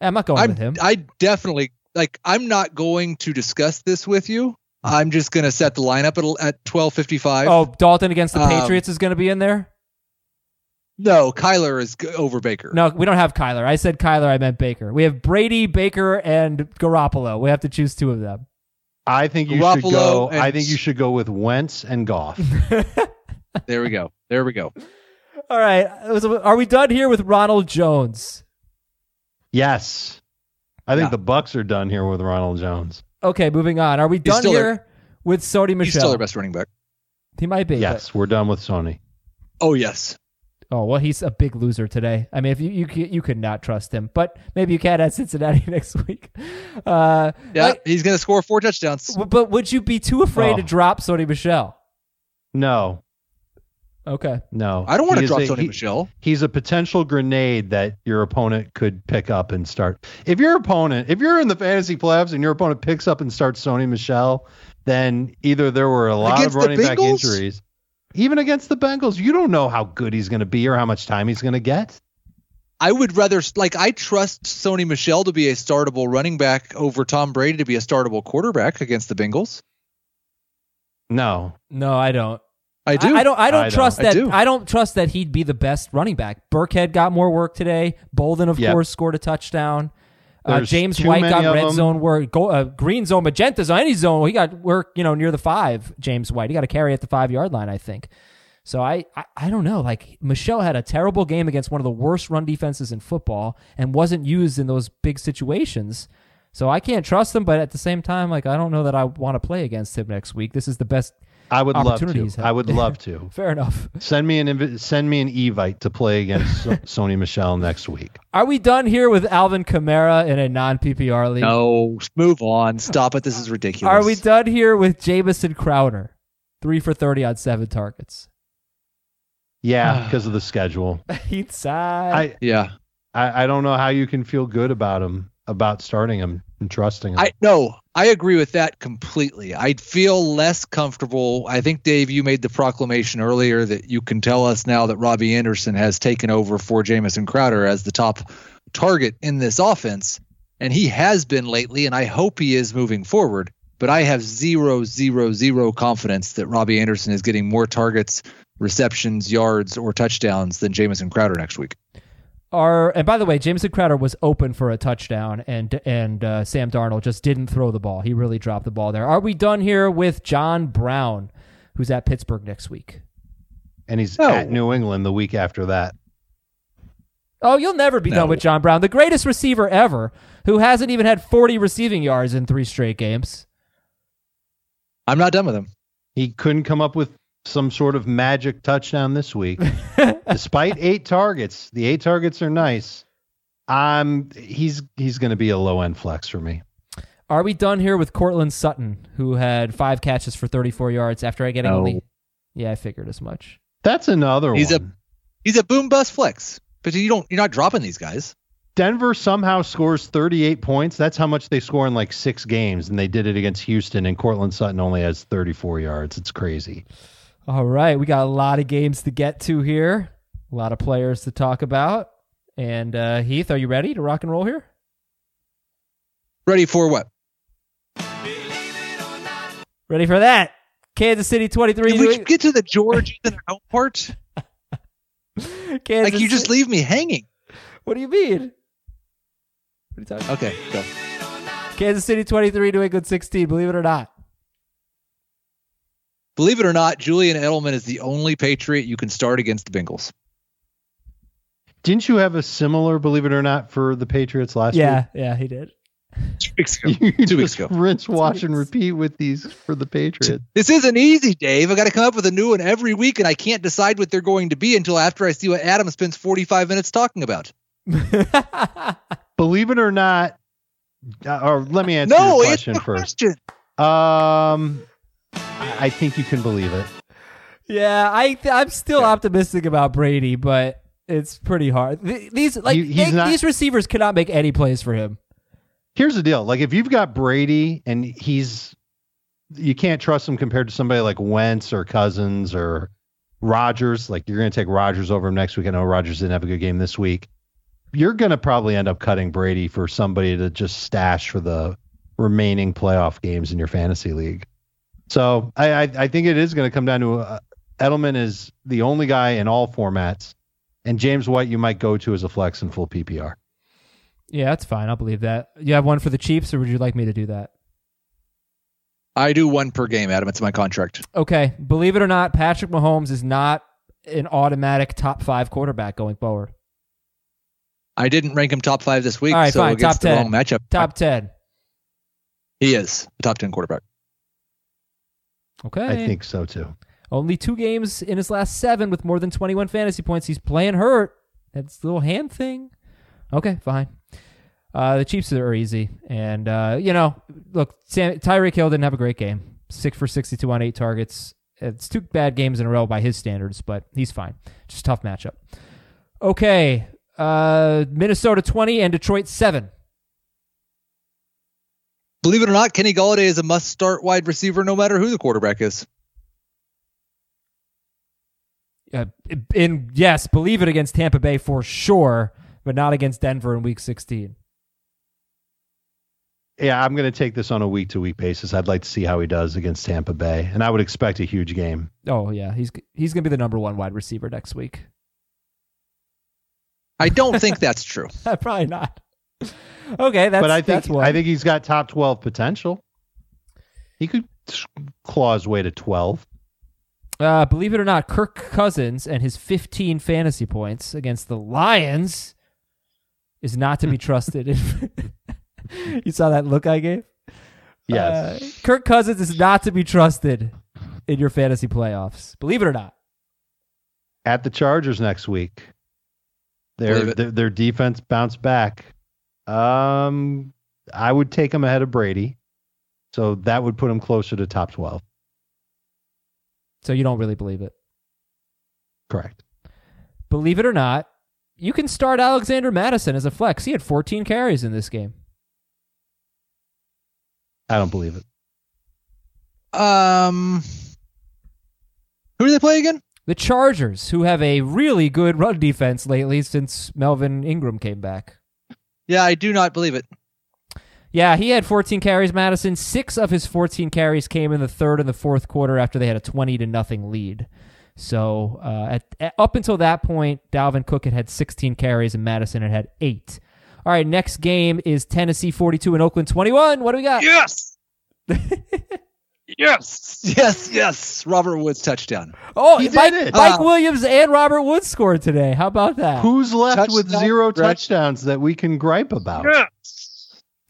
I'm not going I'm, with him. I definitely like. I'm not going to discuss this with you. I'm just going to set the lineup at at 12:55. oh, Dalton against the Um, Patriots is going to be in there. No, Kyler is over Baker. No, we don't have Kyler. I said Kyler. I meant Baker. We have Brady, Baker, and Garoppolo. We have to choose two of them. I think you Garoppolo should go. and- I think you should go with Wentz and Goff. There we go. There we go. All right. Are we done here with Ronald Jones? yes, I think Yeah. the Bucks are done here with Ronald Jones. Okay, moving on. Are we done here their- with Sony Michel? He's still Michel? their best running back. He might be. but- Yes, we're done with Sony. Oh yes. Oh well, he's a big loser today. I mean, if you you c- you could not trust him, but maybe you can at Cincinnati next week. Uh, Yeah, like- he's gonna score four touchdowns. w- but would you be too afraid Oh. to drop Sony Michel? No, Okay. no. I don't want to drop a- Sony he- Michel. He's a potential grenade that your opponent could pick up and start. If your opponent, if you're in the fantasy playoffs and your opponent picks up and starts Sony Michel, then either there were a lot Against of running back injuries. Even against the Bengals, you don't know how good he's going to be or how much time he's going to get. I would rather like I trust Sony Michel to be a startable running back over Tom Brady to be a startable quarterback against the Bengals. No, No, I don't. I do. I, don't. I don't I trust don't. I that. do. I don't trust that he'd be the best running back. Burkhead got more work today. Bolden, of Yep. course, scored a touchdown. Uh, James White got red them. zone work, go, uh, green zone, magenta zone, any zone. He got work, you know, near the five. James White, he got a carry at the five yard line, I think. So I, I, I don't know. Like Michel had a terrible game against one of the worst run defenses in football and wasn't used in those big situations. So I can't trust him, but at the same time, like I don't know that I want to play against him next week. This is the best. I would love to. have- I would love to. Fair enough. Send me an invi- send me an evite to play against So- Sony Michel next week. Are we done here with Alvin Kamara in a non PPR league? no, move on. Stop it. This is ridiculous. Are we done here with Jamison Crowder? Three for 30 on seven targets. Yeah, because of the schedule. Each side. I, Yeah. I I don't know how you can feel good about him, about starting him and trusting him. I no, I agree with that completely. I'd feel less comfortable. I think Dave, you made the proclamation earlier that you can tell us now that Robbie Anderson has taken over for Jamison Crowder as the top target in this offense, and he has been lately, and I hope he is moving forward. But I have zero, zero, zero confidence that Robbie Anderson is getting more targets, receptions, yards, or touchdowns than Jamison Crowder next week. Are and by the way, Jamison Crowder was open for a touchdown, and and uh, Sam Darnold just didn't throw the ball. He really dropped the ball there. Are we done here with John Brown, who's at Pittsburgh next week? and he's No. at New England the week after that. Oh, you'll never be done with John Brown, the greatest receiver ever, who hasn't even had 40 receiving yards in three straight games. I'm not done with him. He couldn't come up with some sort of magic touchdown this week. Despite eight targets, the eight targets are nice. Um, he's he's going to be a low end flex for me. Are we done here with Courtland Sutton, who had five catches for 34 yards after getting No. a lead? Yeah, I figured as much. That's another He's a- He's a boom bust flex, but you don't. You're not dropping these guys. Denver somehow scores 38 points. That's how much they score in like six games, and they did it against Houston. And Courtland Sutton only has 34 yards. It's crazy. All right, we got a lot of games to get to here, a lot of players to talk about. And uh, Heath, are you ready to rock and roll here? Ready for what? Ready for that? Kansas City 23. Did we get to the George Ethan Out part? Kansas Like you just leave me hanging. What do you mean? What are you talking Okay, go. Kansas City 23, New England 16, believe it or not. Believe it or not, Julian Edelman is the only Patriot you can start against the Bengals. Didn't you have a similar, believe it or not, for the Patriots last week? Yeah, yeah, he did. Two weeks ago. You Two weeks ago. Rinse, wash, and repeat with these for the Patriots. This isn't easy, Dave. I got to come up with a new one every week, and I can't decide what they're going to be until after I see what Adam spends 45 minutes talking about. Believe it or not, uh, or let me answer no, your it's question the first. question. Um, I I think you can believe it. yeah, I th- I'm still optimistic about Brady, but it's pretty hard. Th- These like He- he's they- not- these receivers cannot make any plays for him. Here's the deal: like if you've got Brady and he's, you can't trust him compared to somebody like Wentz or Cousins or Rodgers. Like you're going to take Rodgers over him next week. I know Rodgers didn't have a good game this week. You're going to probably end up cutting Brady for somebody to just stash for the remaining playoff games in your fantasy league. So I I, I think it is going to come down to uh, Edelman is the only guy in all formats, And James White, you might go to as a flex in full PPR. Yeah, that's fine. I'll believe that. You have one for the Chiefs, or would you like me to do that? I do one per game, Adam. It's my contract. Okay. Believe it or not, Patrick Mahomes is not an automatic top five quarterback going forward. I didn't rank him top five this week, All right, so fine. against Top the 10. wrong matchup. Top 10. He is a top ten quarterback. Okay. I think so too. Only two games in his last seven with more than 21 fantasy points. He's playing hurt. That's the little hand thing. Okay, fine. Uh, the Chiefs are easy. And, uh, you know, look, Sam, Tyreek Hill didn't have a great game. Six for 62 on eight targets. It's two bad games in a row by his standards, but he's fine. Just tough matchup. Okay. Uh, Minnesota 20 and Detroit 7. Believe it or not, Kenny Golladay is a must-start wide receiver, no matter who the quarterback is. Uh, in yes, believe it against Tampa Bay for sure, but not against Denver in Week 16. Yeah, I'm going to take this on a week to week basis. I'd like to see how he does against Tampa Bay, and I would expect a huge game. Oh yeah, he's he's gonna be the number one wide receiver next week. I don't think that's true. Probably not. Okay, that's but I think that's one. I think he's got top 12 potential. He could claw his way to 12. Uh, believe it or not, Kirk Cousins and his 15 fantasy points against the Lions is not to be trusted. you saw that look I gave. Yes. Uh, Kirk Cousins is not to be trusted in your fantasy playoffs. Believe it or not. At the Chargers next week. Their, their their defense bounced back. Um I would take him ahead of Brady. So that would put him closer to top 12. So you don't really believe it. Correct. Believe it or not, you can start Alexander Mattison as a flex. He had 14 carries in this game. I don't believe it. Um, who do they play again? The Chargers, who have a really good run defense lately since Melvin Ingram came back. Yeah, I do not believe it. Yeah, he had 14 carries, Mattison. Six of his 14 carries came in the third and the fourth quarter after they had a 20 to nothing lead. So uh, at, at- up until that point, Dalvin Cook had had 16 carries and Mattison had had eight. All right, next game is Tennessee 42 and Oakland 21. What do we got? Yes. yes. Yes, yes. Robert Woods touchdown. Oh, He Mike, did it. Mike Ah. Williams and Robert Woods scored today. How about that? Who's left with zero touchdowns that we can gripe about? Yes.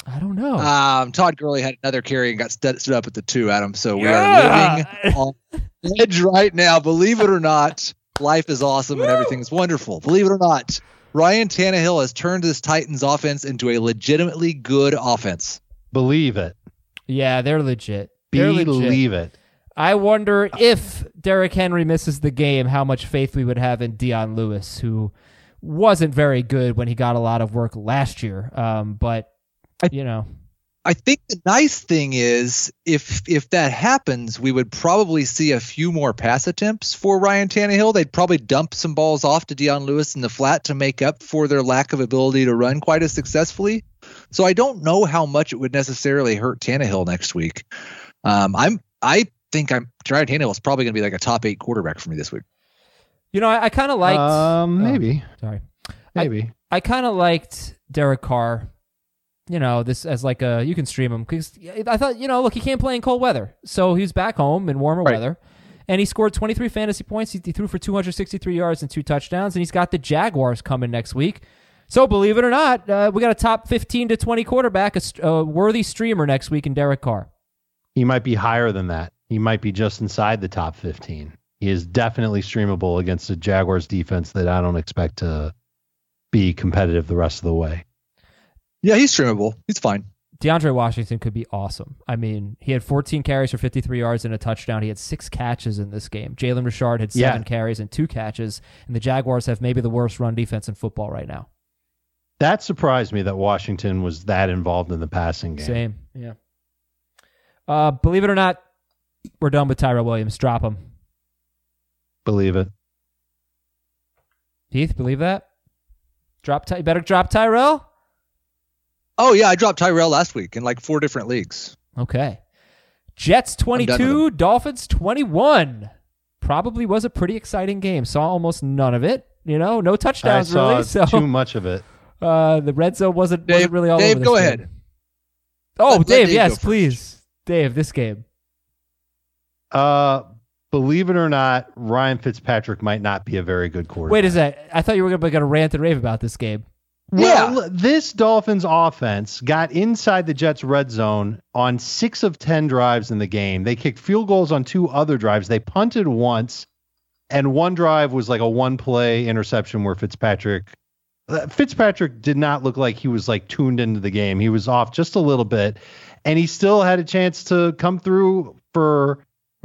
I don't know. Um, Todd Gurley had another carry and got stood, stood up at the two, Adam. So we are living on edge right now. Believe it or not, life is awesome and everything is wonderful. Believe it or not, Ryan Tannehill has turned this Titans offense into a legitimately good offense. Believe it. yeah, they're legit. They're legit. Believe it. I wonder if Derrick Henry misses the game, how much faith we would have in Dion Lewis, who wasn't very good when he got a lot of work last year. Um, but you know, I think the nice thing is if if that happens, we would probably see a few more pass attempts for Ryan Tannehill. They'd probably dump some balls off to Dion Lewis in the flat to make up for their lack of ability to run quite as successfully. So I don't know how much it would necessarily hurt Tannehill next week. Um, I'm I think I'm Ryan Tannehill is probably going to be like a top eight quarterback for me this week. you know, I, I kind of liked. um, oh, maybe. sorry, Maybe. I kind of liked Derek Carr. You know, this as like a you can stream him because I thought you know, look, he can't play in cold weather, so he's back home in warmer Right. weather, and he scored 23 fantasy points. He, threw for 263 yards and two touchdowns, and he's got the Jaguars coming next week. So believe it or not, uh, we got a top 15 to 20 quarterback, a, a worthy streamer next week in Derek Carr. he might be higher than that. He might be just inside the top 15. He is definitely streamable against a Jaguars defense that I don't expect to be competitive the rest of the way. Yeah, he's streamable. He's fine. DeAndre Washington could be awesome. I mean, he had 14 carries for 53 yards and a touchdown. He had six catches in this game. Jalen Richard had seven Yeah. carries and two catches, and the Jaguars have maybe the worst run defense in football right now. That surprised me that Washington was that involved in the passing game. Same, yeah. Uh, believe it or not, we're done with Tyrell Williams. Drop him. Believe it. Heath, believe that? Drop. Ty- you better drop Tyrell. Oh yeah, I dropped Tyrell last week in like four different leagues. Okay. Jets 22, Dolphins 21. Probably was a pretty exciting game. Saw almost none of it. You know, no I touchdowns saw really. So too much of it. uh, the red zone wasn't, Dave, wasn't really all Dave over this go game. ahead. Oh, Let- let Dave, Dave yes, please, Dave. This game. Uh, believe it or not, Ryan Fitzpatrick might not be a very good quarterback. Wait a sec. I thought you were going to rant and rave about this game. Well, Yeah. this Dolphins offense got inside the Jets' red zone on six of 10 drives in the game. They kicked field goals on two other drives. They punted once, and one drive was like a one play interception where Fitzpatrick. uh, Fitzpatrick did not look like he was like tuned into the game. He was off just a little bit, and he still had a chance to come through for,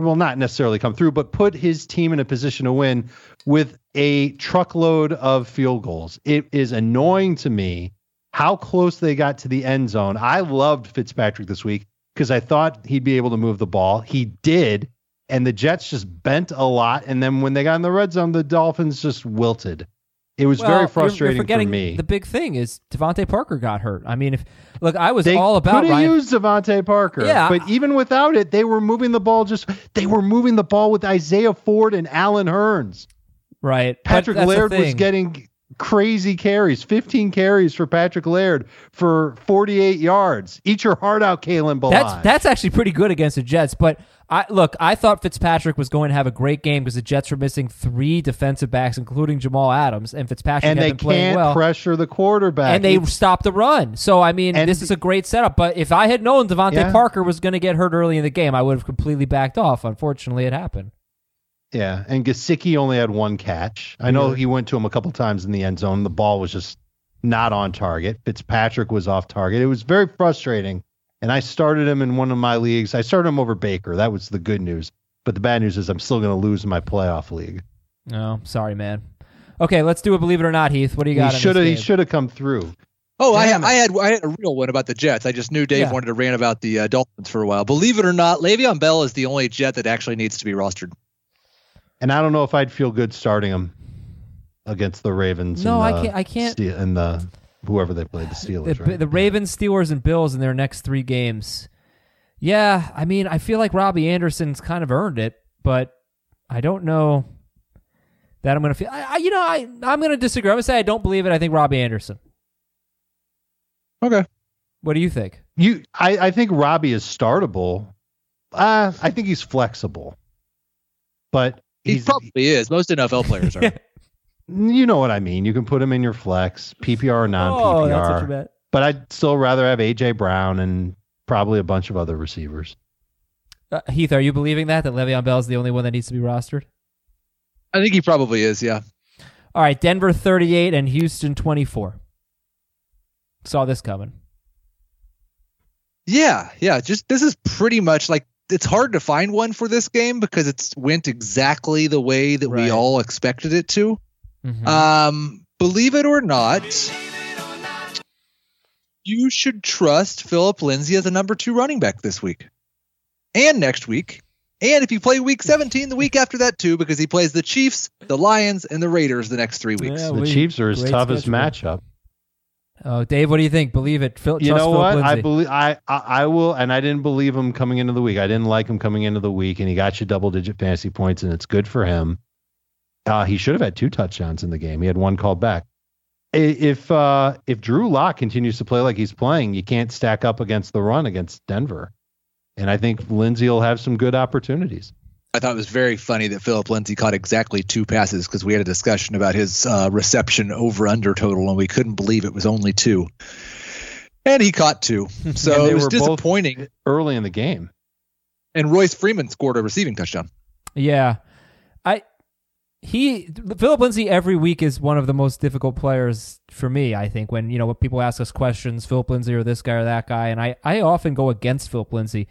well, not necessarily come through, but put his team in a position to win with a truckload of field goals. It is annoying to me how close they got to the end zone. I loved Fitzpatrick this week because I thought he'd be able to move the ball. He did, and the Jets just bent a lot. And then when they got in the red zone, the Dolphins just wilted. It was Well, very frustrating you're forgetting for me. The big thing is DeVante Parker got hurt. I mean, if look, I was they all about could have used DeVante Parker, Yeah. but even without it, they were moving the ball. Just they were moving the ball with Isaiah Ford and Allen Hurns. right, Patrick Laird was getting crazy carries, 15 carries for Patrick Laird for 48 yards. Eat your heart out, Kalen Ballage. That's that's actually pretty good against the Jets. But I look, I thought Fitzpatrick was going to have a great game because the Jets were missing three defensive backs, including Jamal Adams, and Fitzpatrick and they can't well. pressure the quarterback. and they It's- stopped the run. So I mean, this is a great setup. But if I had known DeVante Yeah. Parker was going to get hurt early in the game, I would have completely backed off. Unfortunately, it happened. Yeah, and Gesicki only had one catch. I know Really? he went to him a couple times in the end zone. The ball was just not on target. Fitzpatrick was off target. It was very frustrating. And I started him in one of my leagues. I started him over Baker. That was the good news. But the bad news is I'm still going to lose in my playoff league. No, sorry, man. Okay, let's do it. Believe it or not, Heath. What do you got? He in should have. He should have come through. Oh, I, Damn I had I had a real one about the Jets. I just knew Dave Yeah. wanted to rant about the uh, Dolphins for a while. Believe it or not, Le'Veon Bell is the only Jet that actually needs to be rostered. And I don't know if I'd feel good starting him against the Ravens. No, and I can't- I can't- Ste- And the whoever they played, the Steelers. the, right? the Ravens, Steelers, and Bills in their next three games. Yeah, I mean, I feel like Robbie Anderson's kind of earned it, but I don't know that I'm going to feel. I, I, you know, I I'm going to disagree. I'm going to say I don't believe it. I think Robbie Anderson. Okay. What do you think? You, I, I think Robbie is startable. Uh, I think he's flexible, but He probably is. Most NFL players are. you know what I mean. You can put him in your flex, PPR, or non Oh, that's what you PPR. meant. but I'd still rather have AJ Brown and probably a bunch of other receivers. Uh, Heath, are you believing that that Le'Veon Bell is the only one that needs to be rostered? I think he probably is. Yeah. All right, Denver 38 and Houston 24. Saw this coming. Yeah, yeah. Just this is pretty much like it's hard to find one for this game because it's went exactly the way that Right. we all expected it to. Mhm. Um, believe it or not, you should trust Philip Lindsay as a number two running back this week and next week. And if you play week 17, the week after that too, because he plays the Chiefs, the Lions, and the Raiders the next three weeks. Yeah, the we- Chiefs are his great toughest schedule. matchup. Oh, Dave, what do you think? Believe it. Phil, You know what? I believe I, I I will, and I didn't believe him coming into the week. I didn't like him coming into the week, and he got you double digit fantasy points, and it's good for him. Uh, he should have had two touchdowns in the game. He had one called back. If uh, if Drew Lock continues to play like he's playing, you can't stack up against the run against Denver, and I think Lindsay will have some good opportunities. I thought it was very funny that Philip Lindsay caught exactly two passes because we had a discussion about his uh, reception over under total and we couldn't believe it was only two. And he caught two. So it was disappointing. Early in the game, And Royce Freeman scored a receiving touchdown. Yeah, I he Philip Lindsay every week is one of the most difficult players for me. I think when you know when people ask us questions, Philip Lindsay or this guy or that guy, and I I often go against Philip Lindsay.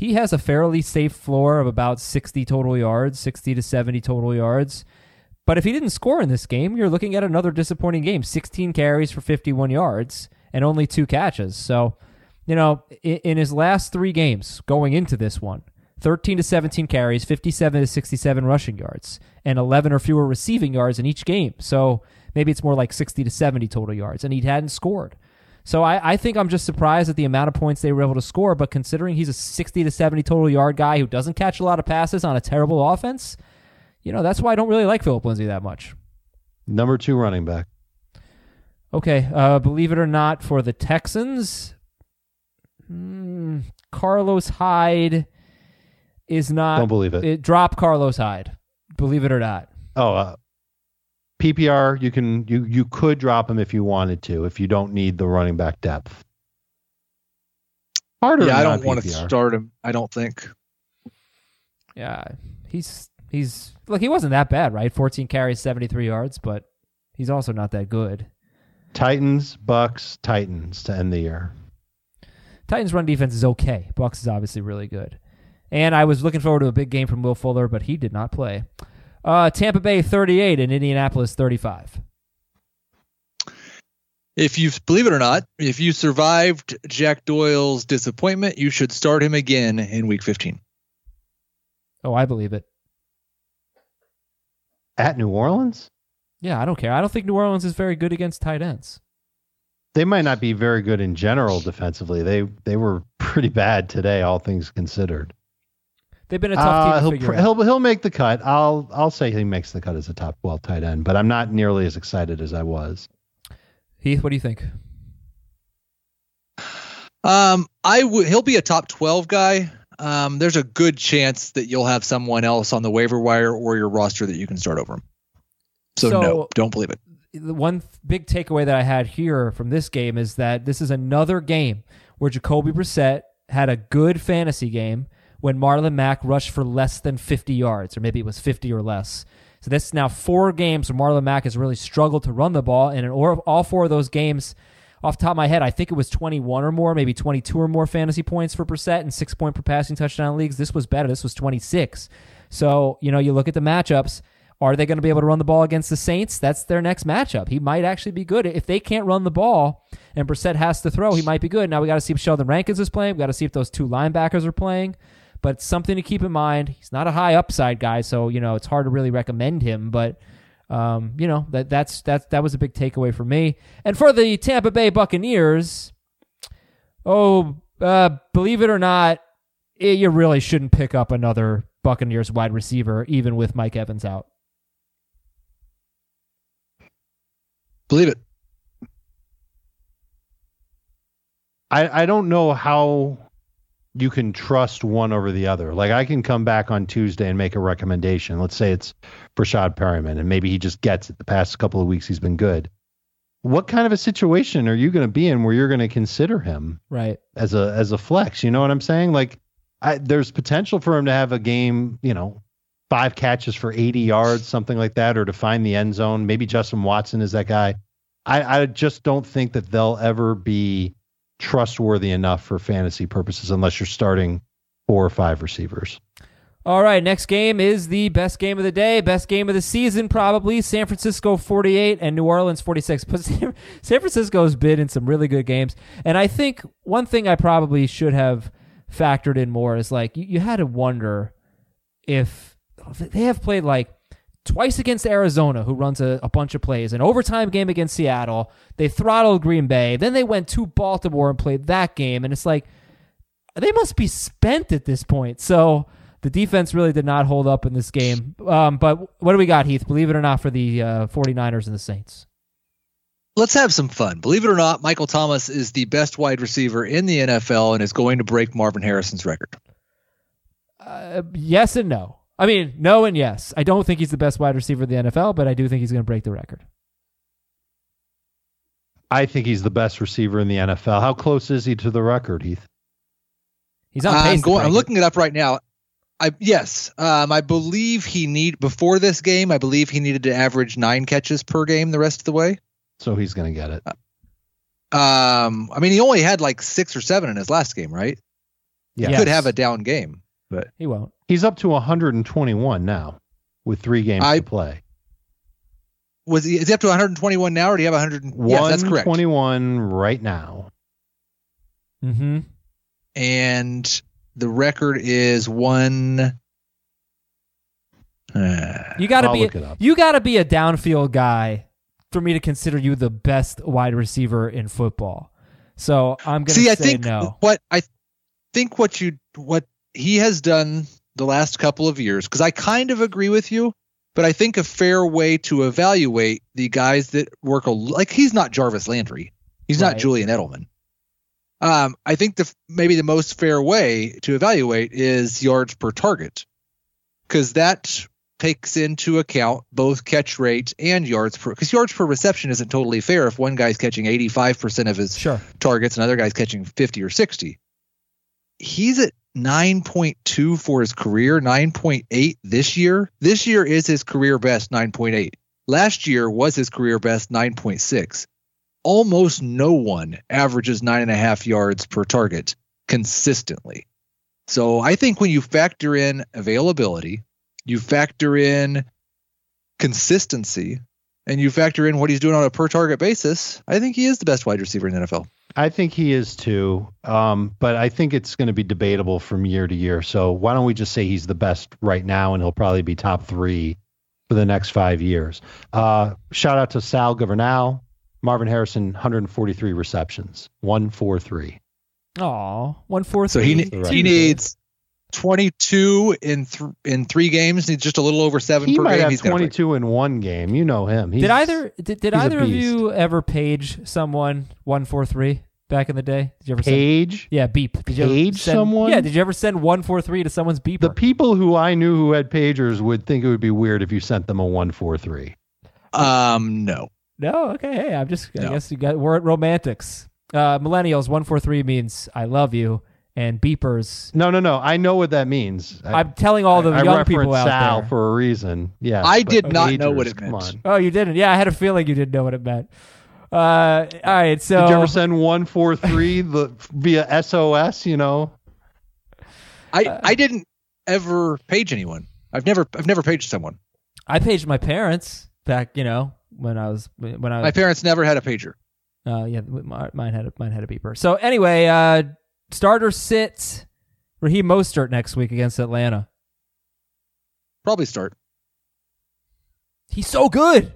He has a fairly safe floor of about sixty total yards, sixty to seventy total yards. But if he didn't score in this game, you're looking at another disappointing game. 16 carries for 51 yards and only two catches. So, you know, in his last three games going into this one, 13 to 17 carries, 57 to 67 rushing yards, and 11 or fewer receiving yards in each game. So maybe it's more like 60 to 70 total yards, and he hadn't scored. So I, I think I'm just surprised at the amount of points they were able to score. But considering he's a 60 to 70 total yard guy who doesn't catch a lot of passes on a terrible offense, you know, that's why I don't really like Philip Lindsay that much. Number two running back. Okay, uh, believe it or not, for the Texans, mm, Carlos Hyde is not. Don't believe it. it. Drop Carlos Hyde. Believe it or not. Oh, uh, PPR. You can you you could drop him if you wanted to. If you don't need the running back depth. Harder. Yeah, I don't want to start him. I don't think. Yeah, he's he's look. He wasn't that bad, right? 14 carries, 73 yards, but he's also not that good. Titans, Bucks, Titans to end the year. Titans' run defense is okay. Bucks is obviously really good. And I was looking forward to a big game from Will Fuller, but he did not play. Uh, Tampa Bay 38 and Indianapolis 35. If you believe it or not, if you survived Jack Doyle's disappointment, you should start him again in Week 15. Oh, I believe it. At New Orleans, Yeah, I don't care. I don't think New Orleans is very good against tight ends. they might not be very good in general defensively. They they were pretty bad today, all things considered. They've been a tough Uh, team to he'll, figure he'll he'll make the cut. I'll I'll say he makes the cut as a top twelve tight end, but I'm not nearly as excited as I was. Heath, what do you think? Um, I would. He'll be a top 12 guy. Um, there's a good chance that you'll have someone else on the waiver wire or your roster that you can start over him. So, So- no, don't believe it. the one th- big takeaway that I had here from this game is that this is another game where Jacoby Brissett had a good fantasy game when Marlon Mack rushed for less than 50 yards, or maybe it was 50 or less. So this is now four games where Marlon Mack has really struggled to run the ball, and in all four of those games, off top of my head, I think it was 21 or more, maybe 22 or more fantasy points for Brissett and six point per passing touchdown leagues. This was better. This was 26. So you know, you look at the matchups. Are they going to be able to run the ball against the Saints? That's their next matchup. He might actually be good. If they can't run the ball and Brissett has to throw, he might be good. Now we got to see if Sheldon Rankins is playing. We got to see if those two linebackers are playing. But something to keep in mind. He's not a high upside guy, so you know it's hard to really recommend him. But um, you know that that's that that was a big takeaway for me. And for the Tampa Bay Buccaneers, oh, uh, believe it or not, eh, you really shouldn't pick up another Buccaneers wide receiver, even with Mike Evans out. Believe it. I I don't know how you can trust one over the other. Like I can come back on Tuesday and make a recommendation. Let's say it's Breshad Perriman, and maybe he just gets it. The past couple of weeks he's been good. What kind of a situation are you going to be in where you're going to consider him Right. as a as a flex? You know what I'm saying? Like I, there's potential for him to have a game, you know, five catches for 80 yards, something like that, or to find the end zone. Maybe Justin Watson is that guy. I, I just don't think that they'll ever be trustworthy enough for fantasy purposes unless you're starting four or five receivers. All right, next game is the best game of the day, best game of the season, probably. San Francisco 48 and New Orleans 46. But San Francisco's been in some really good games. And I think one thing I probably should have factored in more is like, you, you had to wonder if they have played like twice against Arizona, who runs a, a bunch of plays, an overtime game against Seattle. They throttled Green Bay. Then they went to Baltimore and played that game. And it's like, they must be spent at this point. So the defense really did not hold up in this game. Um, but what do we got, Heath? Believe it or not, for the uh, 49ers and the Saints. Let's have some fun. Believe it or not, Michael Thomas is the best wide receiver in the NFL and is going to break Marvin Harrison's record. Uh, yes and no. I mean, no and yes. I don't think he's the best wide receiver in the NFL, but I do think he's going to break the record. I think he's the best receiver in the NFL. How close is he to the record, Heath? He's on pace. I'm to going. I'm it. looking it up right now. I yes. Um, I believe he need before this game. I believe he needed to average nine catches per game the rest of the way. So he's going to get it. Um, I mean, he only had like six or seven in his last game, right? Yeah. He Yes. could have a down game, but He won't. He's up to 121 now with three games I- to play. was he? Is he up to 121 now, or do you have 100? Yes, that's correct. 121 right now. Mm-hmm. And the record is one. Uh, You got to I'll be look it up. you got to be a downfield guy for me to consider you the best wide receiver in football. So I'm going to see, say I think no. what I think what you what he has done the last couple of years, because I kind of agree with you, But I think a fair way to evaluate the guys that work a like he's not Jarvis Landry, he's not Julian Edelman. Um, I think the maybe the most fair way to evaluate is yards per target, because that takes into account both catch rate and yards per. Because yards per reception isn't totally fair if one guy's catching 85% of his Sure. targets, another guy's catching 50 or 60. He's at 9.2 for his career, 9.8 this year. This year is his career best, 9.8. Last year was his career best, 9.6. Almost no one averages nine and a half yards per target consistently. So I think when you factor in availability, you factor in consistency, and you factor in what he's doing on a per target basis, I think he is the best wide receiver in the NFL. I think he is too. Um, but I think it's going to be debatable from year to year. So why don't we just say he's the best right now and he'll probably be top three for the next five years. Uh, shout out to Sal Governal, Marvin Harrison, 143 receptions, 143. Aw, one four So he he needs 22 in th- in three games. He's just a little over seven He per might game. have He's gonna 22 in one game. You know him. He's, Did either did, did he's either of you ever page someone one four three back in the day? Did you ever send? Page? Yeah, beep. Did you ever Page send, someone? Yeah. Did you ever send one four three to someone's beeper? The people who I knew who had pagers would think it would be weird if you sent them a 143. Um, no. no. Okay. Hey, I'm just. I guess you got. We're at romantics. Uh, millennials one four three means I love you, and beepers. No, no, no. I know what that means. I, I'm telling all the I young referenced people out Sal there. for a reason. Yeah. I did not know what it meant. on. oh, you didn't? Yeah, I had a feeling you didn't know what it meant. Uh, all right. So Did you ever send 143 the, via SOS, you know? I Uh, I didn't ever page anyone. I've never I've never paged someone. I paged my parents back. You know when I was when I My parents never had a pager. Uh, yeah, mine had a, mine had a beeper. So anyway, uh, starter sit Raheem Mostert next week against Atlanta. Probably start. He's so good.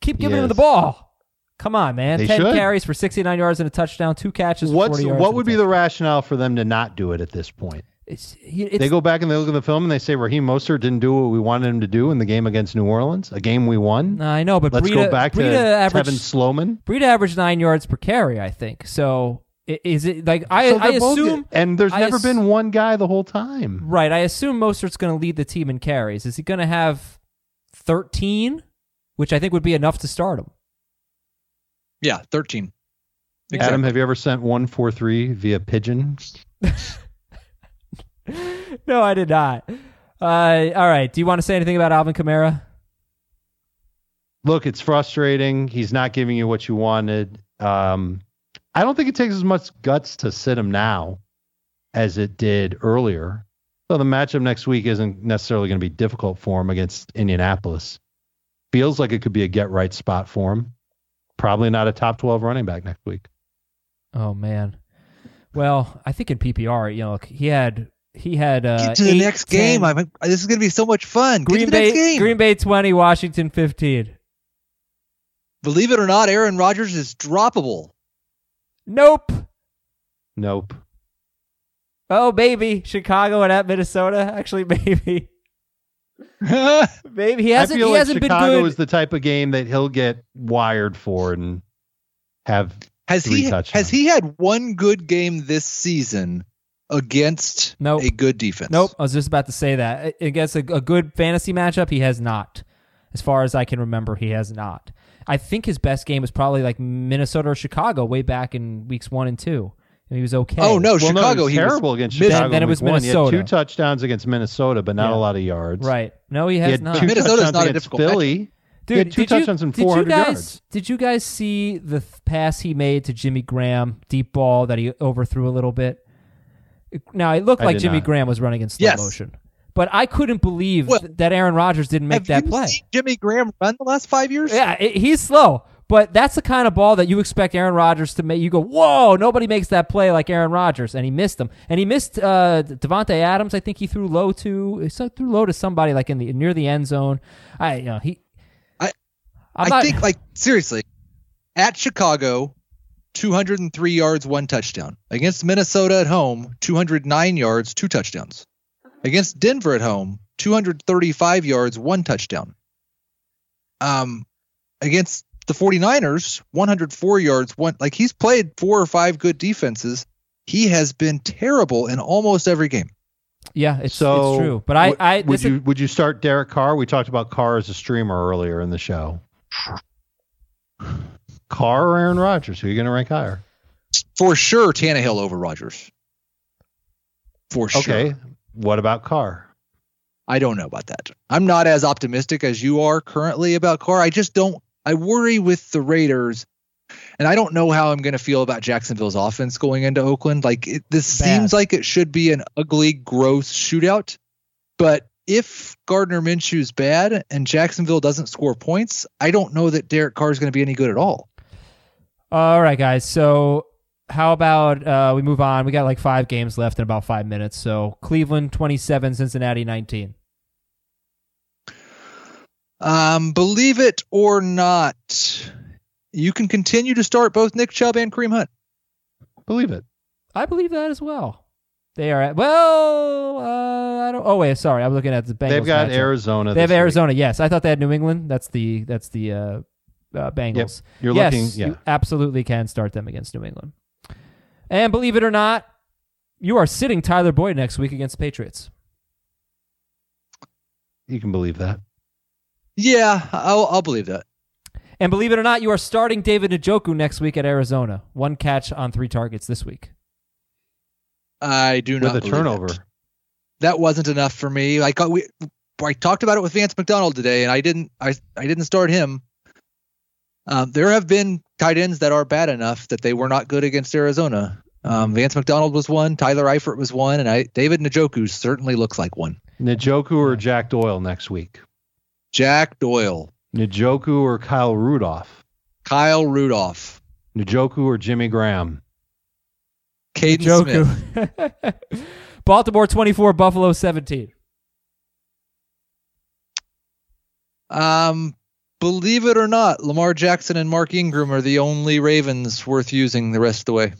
Keep giving him the ball. Come on, man. They Ten should. carries for 69 yards and a touchdown. Two catches. For What's 40 yards what would be the rationale for them to not do it at this point? It's, it's, they go back and they look at the film and they say Raheem Mostert didn't do what we wanted him to do in the game against New Orleans, a game we won. I know, but Let's Breida, go back to Breida averaged Tevin Coleman. Breida averaged nine yards per carry. I think so. I- Is it like I? So I they're both assume and there's I never ass- been one guy the whole time. Right. I assume Mostert's going to lead the team in carries. Is he going to have 13, which I think would be enough to start him? Yeah, thirteen. Adam, have you ever sent 143 via pigeon? no, I did not. Uh, all right. Do you want to say anything about Alvin Kamara? look, it's frustrating. He's not giving you what you wanted. Um, I don't think it takes as much guts to sit him now as it did earlier. So the matchup next week isn't necessarily going to be difficult for him against Indianapolis. Feels like it could be a get right spot for him. Probably not a top 12 running back next week. Oh man. Well, I think in PPR, you know, he had he had uh, Get to the eight, next game. 10 I'm, this is going to be so much fun. Get Green to the next Bay game. Green Bay 20, Washington 15. Believe it or not, Aaron Rodgers is droppable. Nope. Nope. Oh baby, Chicago and at Minnesota. Actually, maybe, maybe he hasn't. I feel He like hasn't Chicago been good. is the type of game that he'll get wired for and have Has Three he touchdowns. has he had one good game this season against Nope. a good defense? Nope. I was just about to say that against a, a good fantasy matchup, he has not. As far as I can remember, he has not. I think his best game was probably like Minnesota or Chicago way back in weeks one and two, and he was okay. Oh no, Well, Chicago. no, he was he was terrible against Chicago. Then it was week one. He had Minnesota. two touchdowns against Minnesota, but not Yeah. a lot of yards. right? No, he He had not. two Minnesota's touchdowns not a against difficult Philly. Dude, he had two did you- touchdowns and did you 400 guys, yards. Did you guys see the th- pass he made to Jimmy Graham, deep ball that he overthrew a little bit? Now it looked I like Jimmy not. Graham was running in slow Yes. motion, but I couldn't believe Well, th- that Aaron Rodgers didn't make Have that you play. seen Jimmy Graham run the last five years? Yeah, it, he's slow, but that's the kind of ball that you expect Aaron Rodgers to make. You go, whoa, nobody makes that play like Aaron Rodgers, and he missed them. And he missed uh, Davante Adams. I think he threw low to threw low to somebody like in the near the end zone. I, you know, he. I- I'm I not- think like seriously, at Chicago, 203 yards, one touchdown. Against Minnesota at home, 209 yards, two touchdowns. Against Denver at home, 235 yards, one touchdown. Um, against the 49ers, 104 yards, one like he's played four or five good defenses. He has been terrible in almost every game. Yeah, it's, so it's true. But I, would- I would this is- you would you start Derek Carr? We talked about Carr as a streamer earlier in the show. Carr or Aaron Rodgers? Who are you going to rank higher? For sure, Tannehill over Rodgers. For sure. Okay. What about Carr? I don't know about that. I'm not as optimistic as you are currently about Carr. I just don't. I worry with the Raiders, and I don't know how I'm going to feel about Jacksonville's offense going into Oakland. Like it, this Bad. seems like it should be an ugly, gross shootout. But if Gardner Minshew's bad and Jacksonville doesn't score points, I don't know that Derek Carr is going to be any good at all. All right, guys. So how about uh, we move on? We got like five games left in about five minutes. So Cleveland 27, Cincinnati 19. Um, believe it or not, you can continue to start both Nick Chubb and Kareem Hunt. Believe it. I believe that as well. They are at, well. Uh, I don't. Oh wait, sorry. I'm looking at the Bengals. They've got matchup. Arizona. They have this week. Arizona. Yes, I thought they had New England. That's the that's the uh, uh, Bengals. You're yes, looking. Yeah. you absolutely can start them against New England. And believe it or not, you are sitting Tyler Boyd next week against the Patriots. You can believe that. Yeah, I'll, I'll believe that. And believe it or not, you are starting David Njoku next week at Arizona. One catch on three targets this week. I do not With a believe turnover. That. That wasn't enough for me. Like uh, we, I talked about it with Vance McDonald today, and I didn't. I I didn't start him. Um, there have been tight ends that are bad enough that they were not good against Arizona. Um, Vance McDonald was one. Tyler Eifert was one, and I David Njoku certainly looks like one. Njoku or Jack Doyle next week? Jack Doyle, Njoku or Kyle Rudolph? Kyle Rudolph, Njoku or Jimmy Graham? Kaden Smith. Njoku. Baltimore 24, Buffalo 17. Um, believe it or not, Lamar Jackson and Mark Ingram are the only Ravens worth using the rest of the way.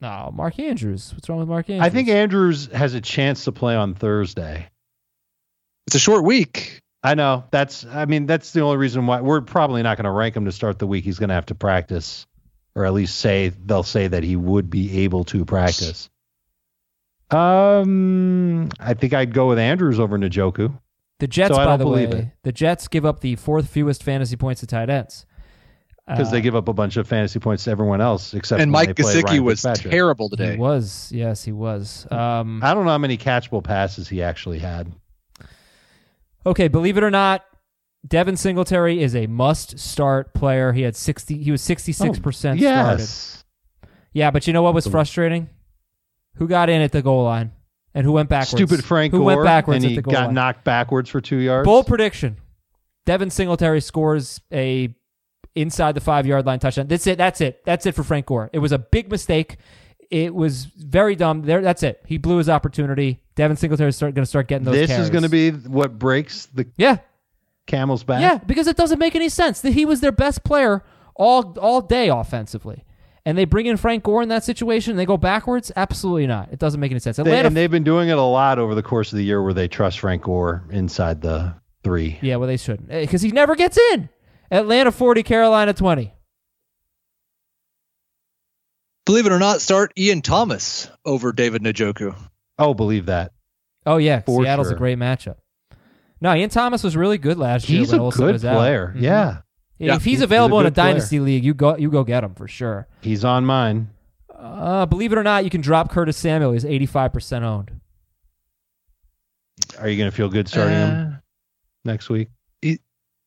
No, Mark Andrews. What's wrong with Mark Andrews? I think Andrews has a chance to play on Thursday. It's a short week. I know that's. I mean, that's the only reason why we're probably not going to rank him to start the week. He's going to have to practice, or at least say they'll say that he would be able to practice. Um, I think I'd go with Andrews over Njoku. The Jets, so by the way, it. the Jets give up the fourth fewest fantasy points to tight ends. because Uh, they give up a bunch of fantasy points to everyone else except and Mike they Gesicki was Fitzpatrick. terrible He today. was, yes, he was. Um, I don't know how many catchable passes he actually had. okay, believe it or not, Devin Singletary is a must-start player. He had sixty. He was sixty-six percent started. Yeah, but you know what was frustrating? Who got in at the goal line and who went backwards? Stupid Frank Who Gore, went backwards and at he the goal got line? knocked backwards for two yards. Bold prediction: Devin Singletary scores a inside the five yard line touchdown. That's it. That's it. That's it for Frank Gore. It was a big mistake. It was very dumb. There. That's it. He blew his opportunity. Devin Singletary is going to start getting those. this carries. is going to be what breaks the yeah, camel's back. yeah, because it doesn't make any sense that he was their best player all all day offensively. And they bring in Frank Gore in that situation and they go backwards? Absolutely not. It doesn't make any sense. They- Atlanta and they've been doing it a lot over the course of the year where they trust Frank Gore inside the three. Yeah, well, they shouldn't because he never gets in. Atlanta 40, Carolina 20. Believe it or not, start Ian Thomas over David Njoku. Oh, believe that. Oh, yeah. For Seattle's a great matchup. No, Ian Thomas was really good last year. He's when a Olsen good was out. player. Mhm. Yeah. Yeah, if he's he's a available in a good player. dynasty league, you go you go get him for sure. He's on mine. Uh, believe it or not, you can drop Curtis Samuel. He's 85% owned. Are you going to feel good starting Uh, him next week?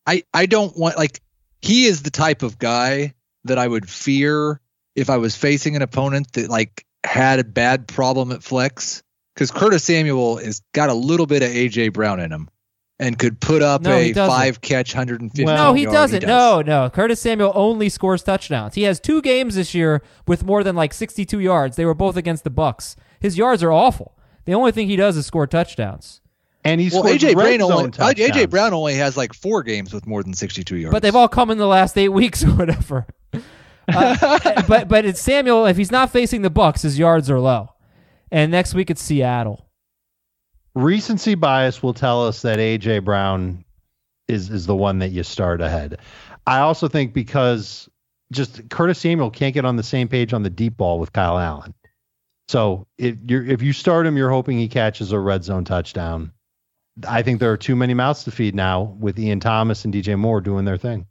I, I don't want like he is the type of guy that I would fear if I was facing an opponent that like had a bad problem at flex because Curtis Samuel has got a little bit of AJ Brown in him and could put up No, a five catch 150 Well, no, he doesn't. does. No, no. Curtis Samuel only scores touchdowns. He has two games this year with more than like 62 yards. They were both against the Bucks. His yards are awful. The only thing he does is score touchdowns. And he's Well, AJ Brown only zone AJ. Brown only has like four games with more than 62 yards. But they've all come in the last eight weeks or whatever. Uh, but but it's Samuel. If he's not facing the Bucks, his yards are low. And next week it's Seattle. Recency bias will tell us that AJ Brown is is the one that you start ahead. I also think because just Curtis Samuel can't get on the same page on the deep ball with Kyle Allen. So if you if you start him, you're hoping he catches a red zone touchdown. I think there are too many mouths to feed now with Ian Thomas and DJ Moore doing their thing.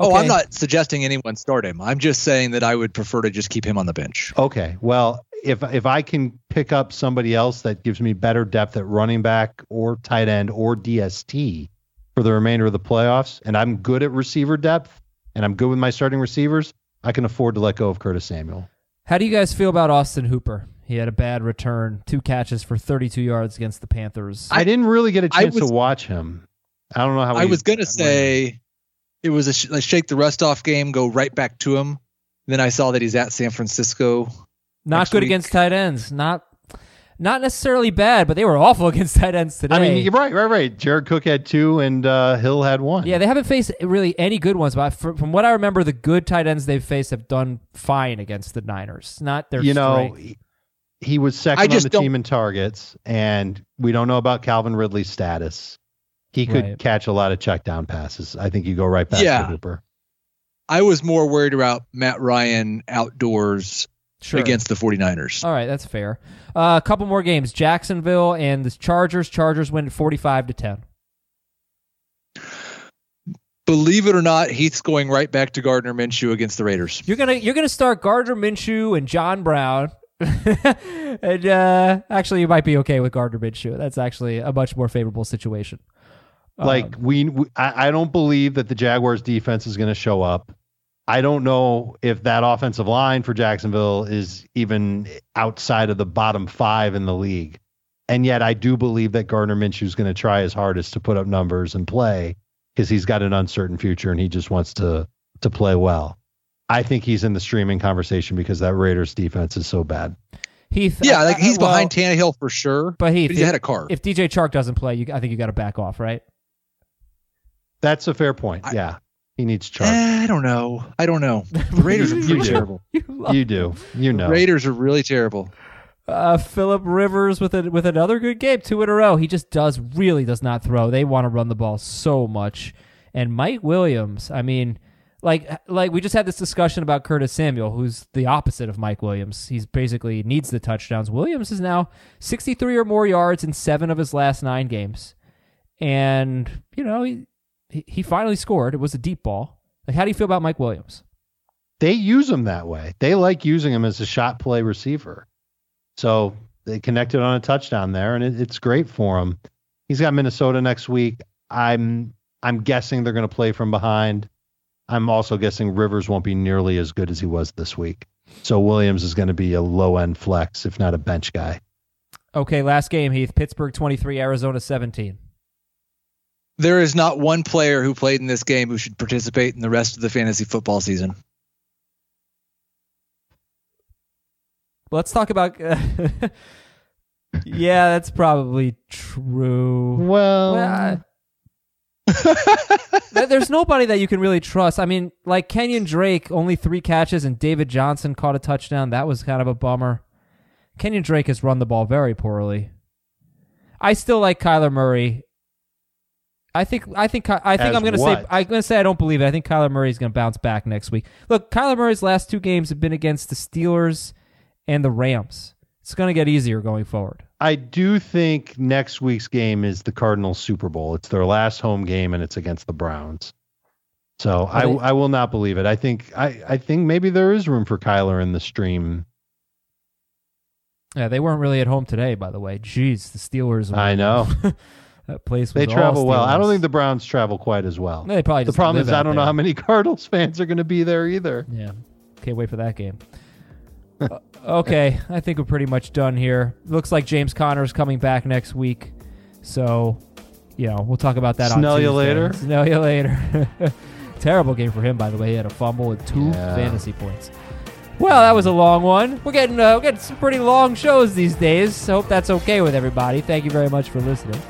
Oh, I'm not suggesting anyone start him. I'm just saying that I would prefer to just keep him on the bench. Okay, well, if if I can pick up somebody else that gives me better depth at running back or tight end or DST for the remainder of the playoffs, and I'm good at receiver depth, and I'm good with my starting receivers, I can afford to let go of Curtis Samuel. How do you guys feel about Austin Hooper? He had a bad return, two catches for 32 yards against the Panthers. I, didn't really get a chance was- to watch him. I don't know how. I was gonna say it was a sh- like shake the rust off game, go right back to him. Then I saw that he's at San Francisco. Not next good week. against tight ends. Not not necessarily bad, but they were awful against tight ends today. I mean, you're right, right, right. Jared Cook had two, and uh, Hill had one. yeah, they haven't faced really any good ones, but from, from what I remember, the good tight ends they've faced have done fine against the Niners. Not their you know, strength. he, he was second I on just the don't- team in targets, and we don't know about Calvin Ridley's status. He could Right. catch a lot of check down passes. I think you go right back Yeah. to Hooper. I was more worried about Matt Ryan outdoors Sure. against the 49ers. All right, that's fair. Uh, a couple more games: Jacksonville and the Chargers. Chargers win 45 to 10. Believe it or not, Heath's going right back to Gardner Minshew against the Raiders. You're gonna you're gonna start Gardner Minshew and John Brown. and uh, actually, you might be okay with Gardner Minshew. That's actually a much more favorable situation. Like Um, we, we I, I don't believe that the Jaguars defense is going to show up. I don't know if that offensive line for Jacksonville is even outside of the bottom five in the league. And yet I do believe that Gardner Minshew is going to try his hardest to put up numbers and play because he's got an uncertain future and he just wants to to play well. I think he's in the streaming conversation because that Raiders defense is so bad. Heath, Yeah, I- like I- he's well, behind Tannehill for sure. But Heath, But he's if, ahead of Carr. if DJ Chark doesn't play, you, I think you got to back off, right? That's a fair point. I- yeah. He needs Chark. Eh, I don't know. I don't know. The Raiders are pretty terrible. You you do. You know. Raiders are really terrible. Uh, Philip Rivers with a, with another good game, two in a row. He just does really does not throw. They want to run the ball so much. And Mike Williams, I mean, like like we just had this discussion about Curtis Samuel, who's the opposite of Mike Williams. He's basically needs the touchdowns. Williams is now 63 or more yards in seven of his last nine games, and you know he he, he finally scored. It was a deep ball. Like, how do you feel about Mike Williams? they use him that way. They like using him as a shot play receiver. So they connected on a touchdown there, and it, it's great for him. He's got Minnesota next week. I'm I'm guessing they're going to play from behind. I'm also guessing Rivers won't be nearly as good as he was this week. So Williams is going to be a low end flex, if not a bench guy. Okay, last game, Heath. Pittsburgh 23, Arizona 17. There is not one player who played in this game who should participate in the rest of the fantasy football season. Let's talk about. yeah, that's probably true. Well, Well, I- There's nobody that you can really trust. I mean, like Kenyon Drake, only three catches, and David Johnson caught a touchdown. That was kind of a bummer. Kenyon Drake has run the ball very poorly. I still like Kyler Murray. I think I think I think As I'm going to say? I'm going to say I don't believe it. I think Kyler Murray is going to bounce back next week. Look, Kyler Murray's last two games have been against the Steelers and the Rams. It's going to get easier going forward. I do think next week's game is the Cardinals Super Bowl. It's their last home game, and it's against the Browns. So I, I will not believe it. I think I, I think maybe there is room for Kyler in the stream. Yeah, they weren't really at home today, by the way. Jeez, the Steelers. Were, I know that place. Was they travel well. I don't think the Browns travel quite as well. They probably the problem is I don't know how many Cardinals fans are going to be there either. Yeah, can't wait for that game. Uh, okay, I think we're pretty much done here. Looks like James Conner is coming back next week, so you know we'll talk about that. on Smell you Tuesday. later. Snell you later. Terrible game for him, by the way. He had a fumble and two Yeah. fantasy points. Well, that was a long one. We're getting uh, we're getting some pretty long shows these days. I hope that's okay with everybody. Thank you very much for listening.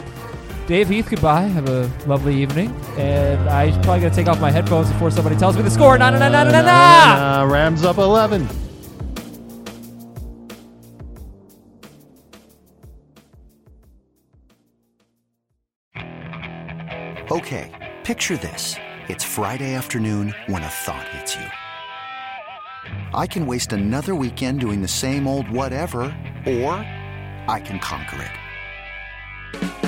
Dave Heath, goodbye. Have a lovely evening. And I'm probably going to take off my headphones before somebody tells me the score. Na na na na na na na! Uh, Rams up 11. Okay, picture this. It's Friday afternoon when a thought hits you. I can waste another weekend doing the same old whatever, or I can conquer it.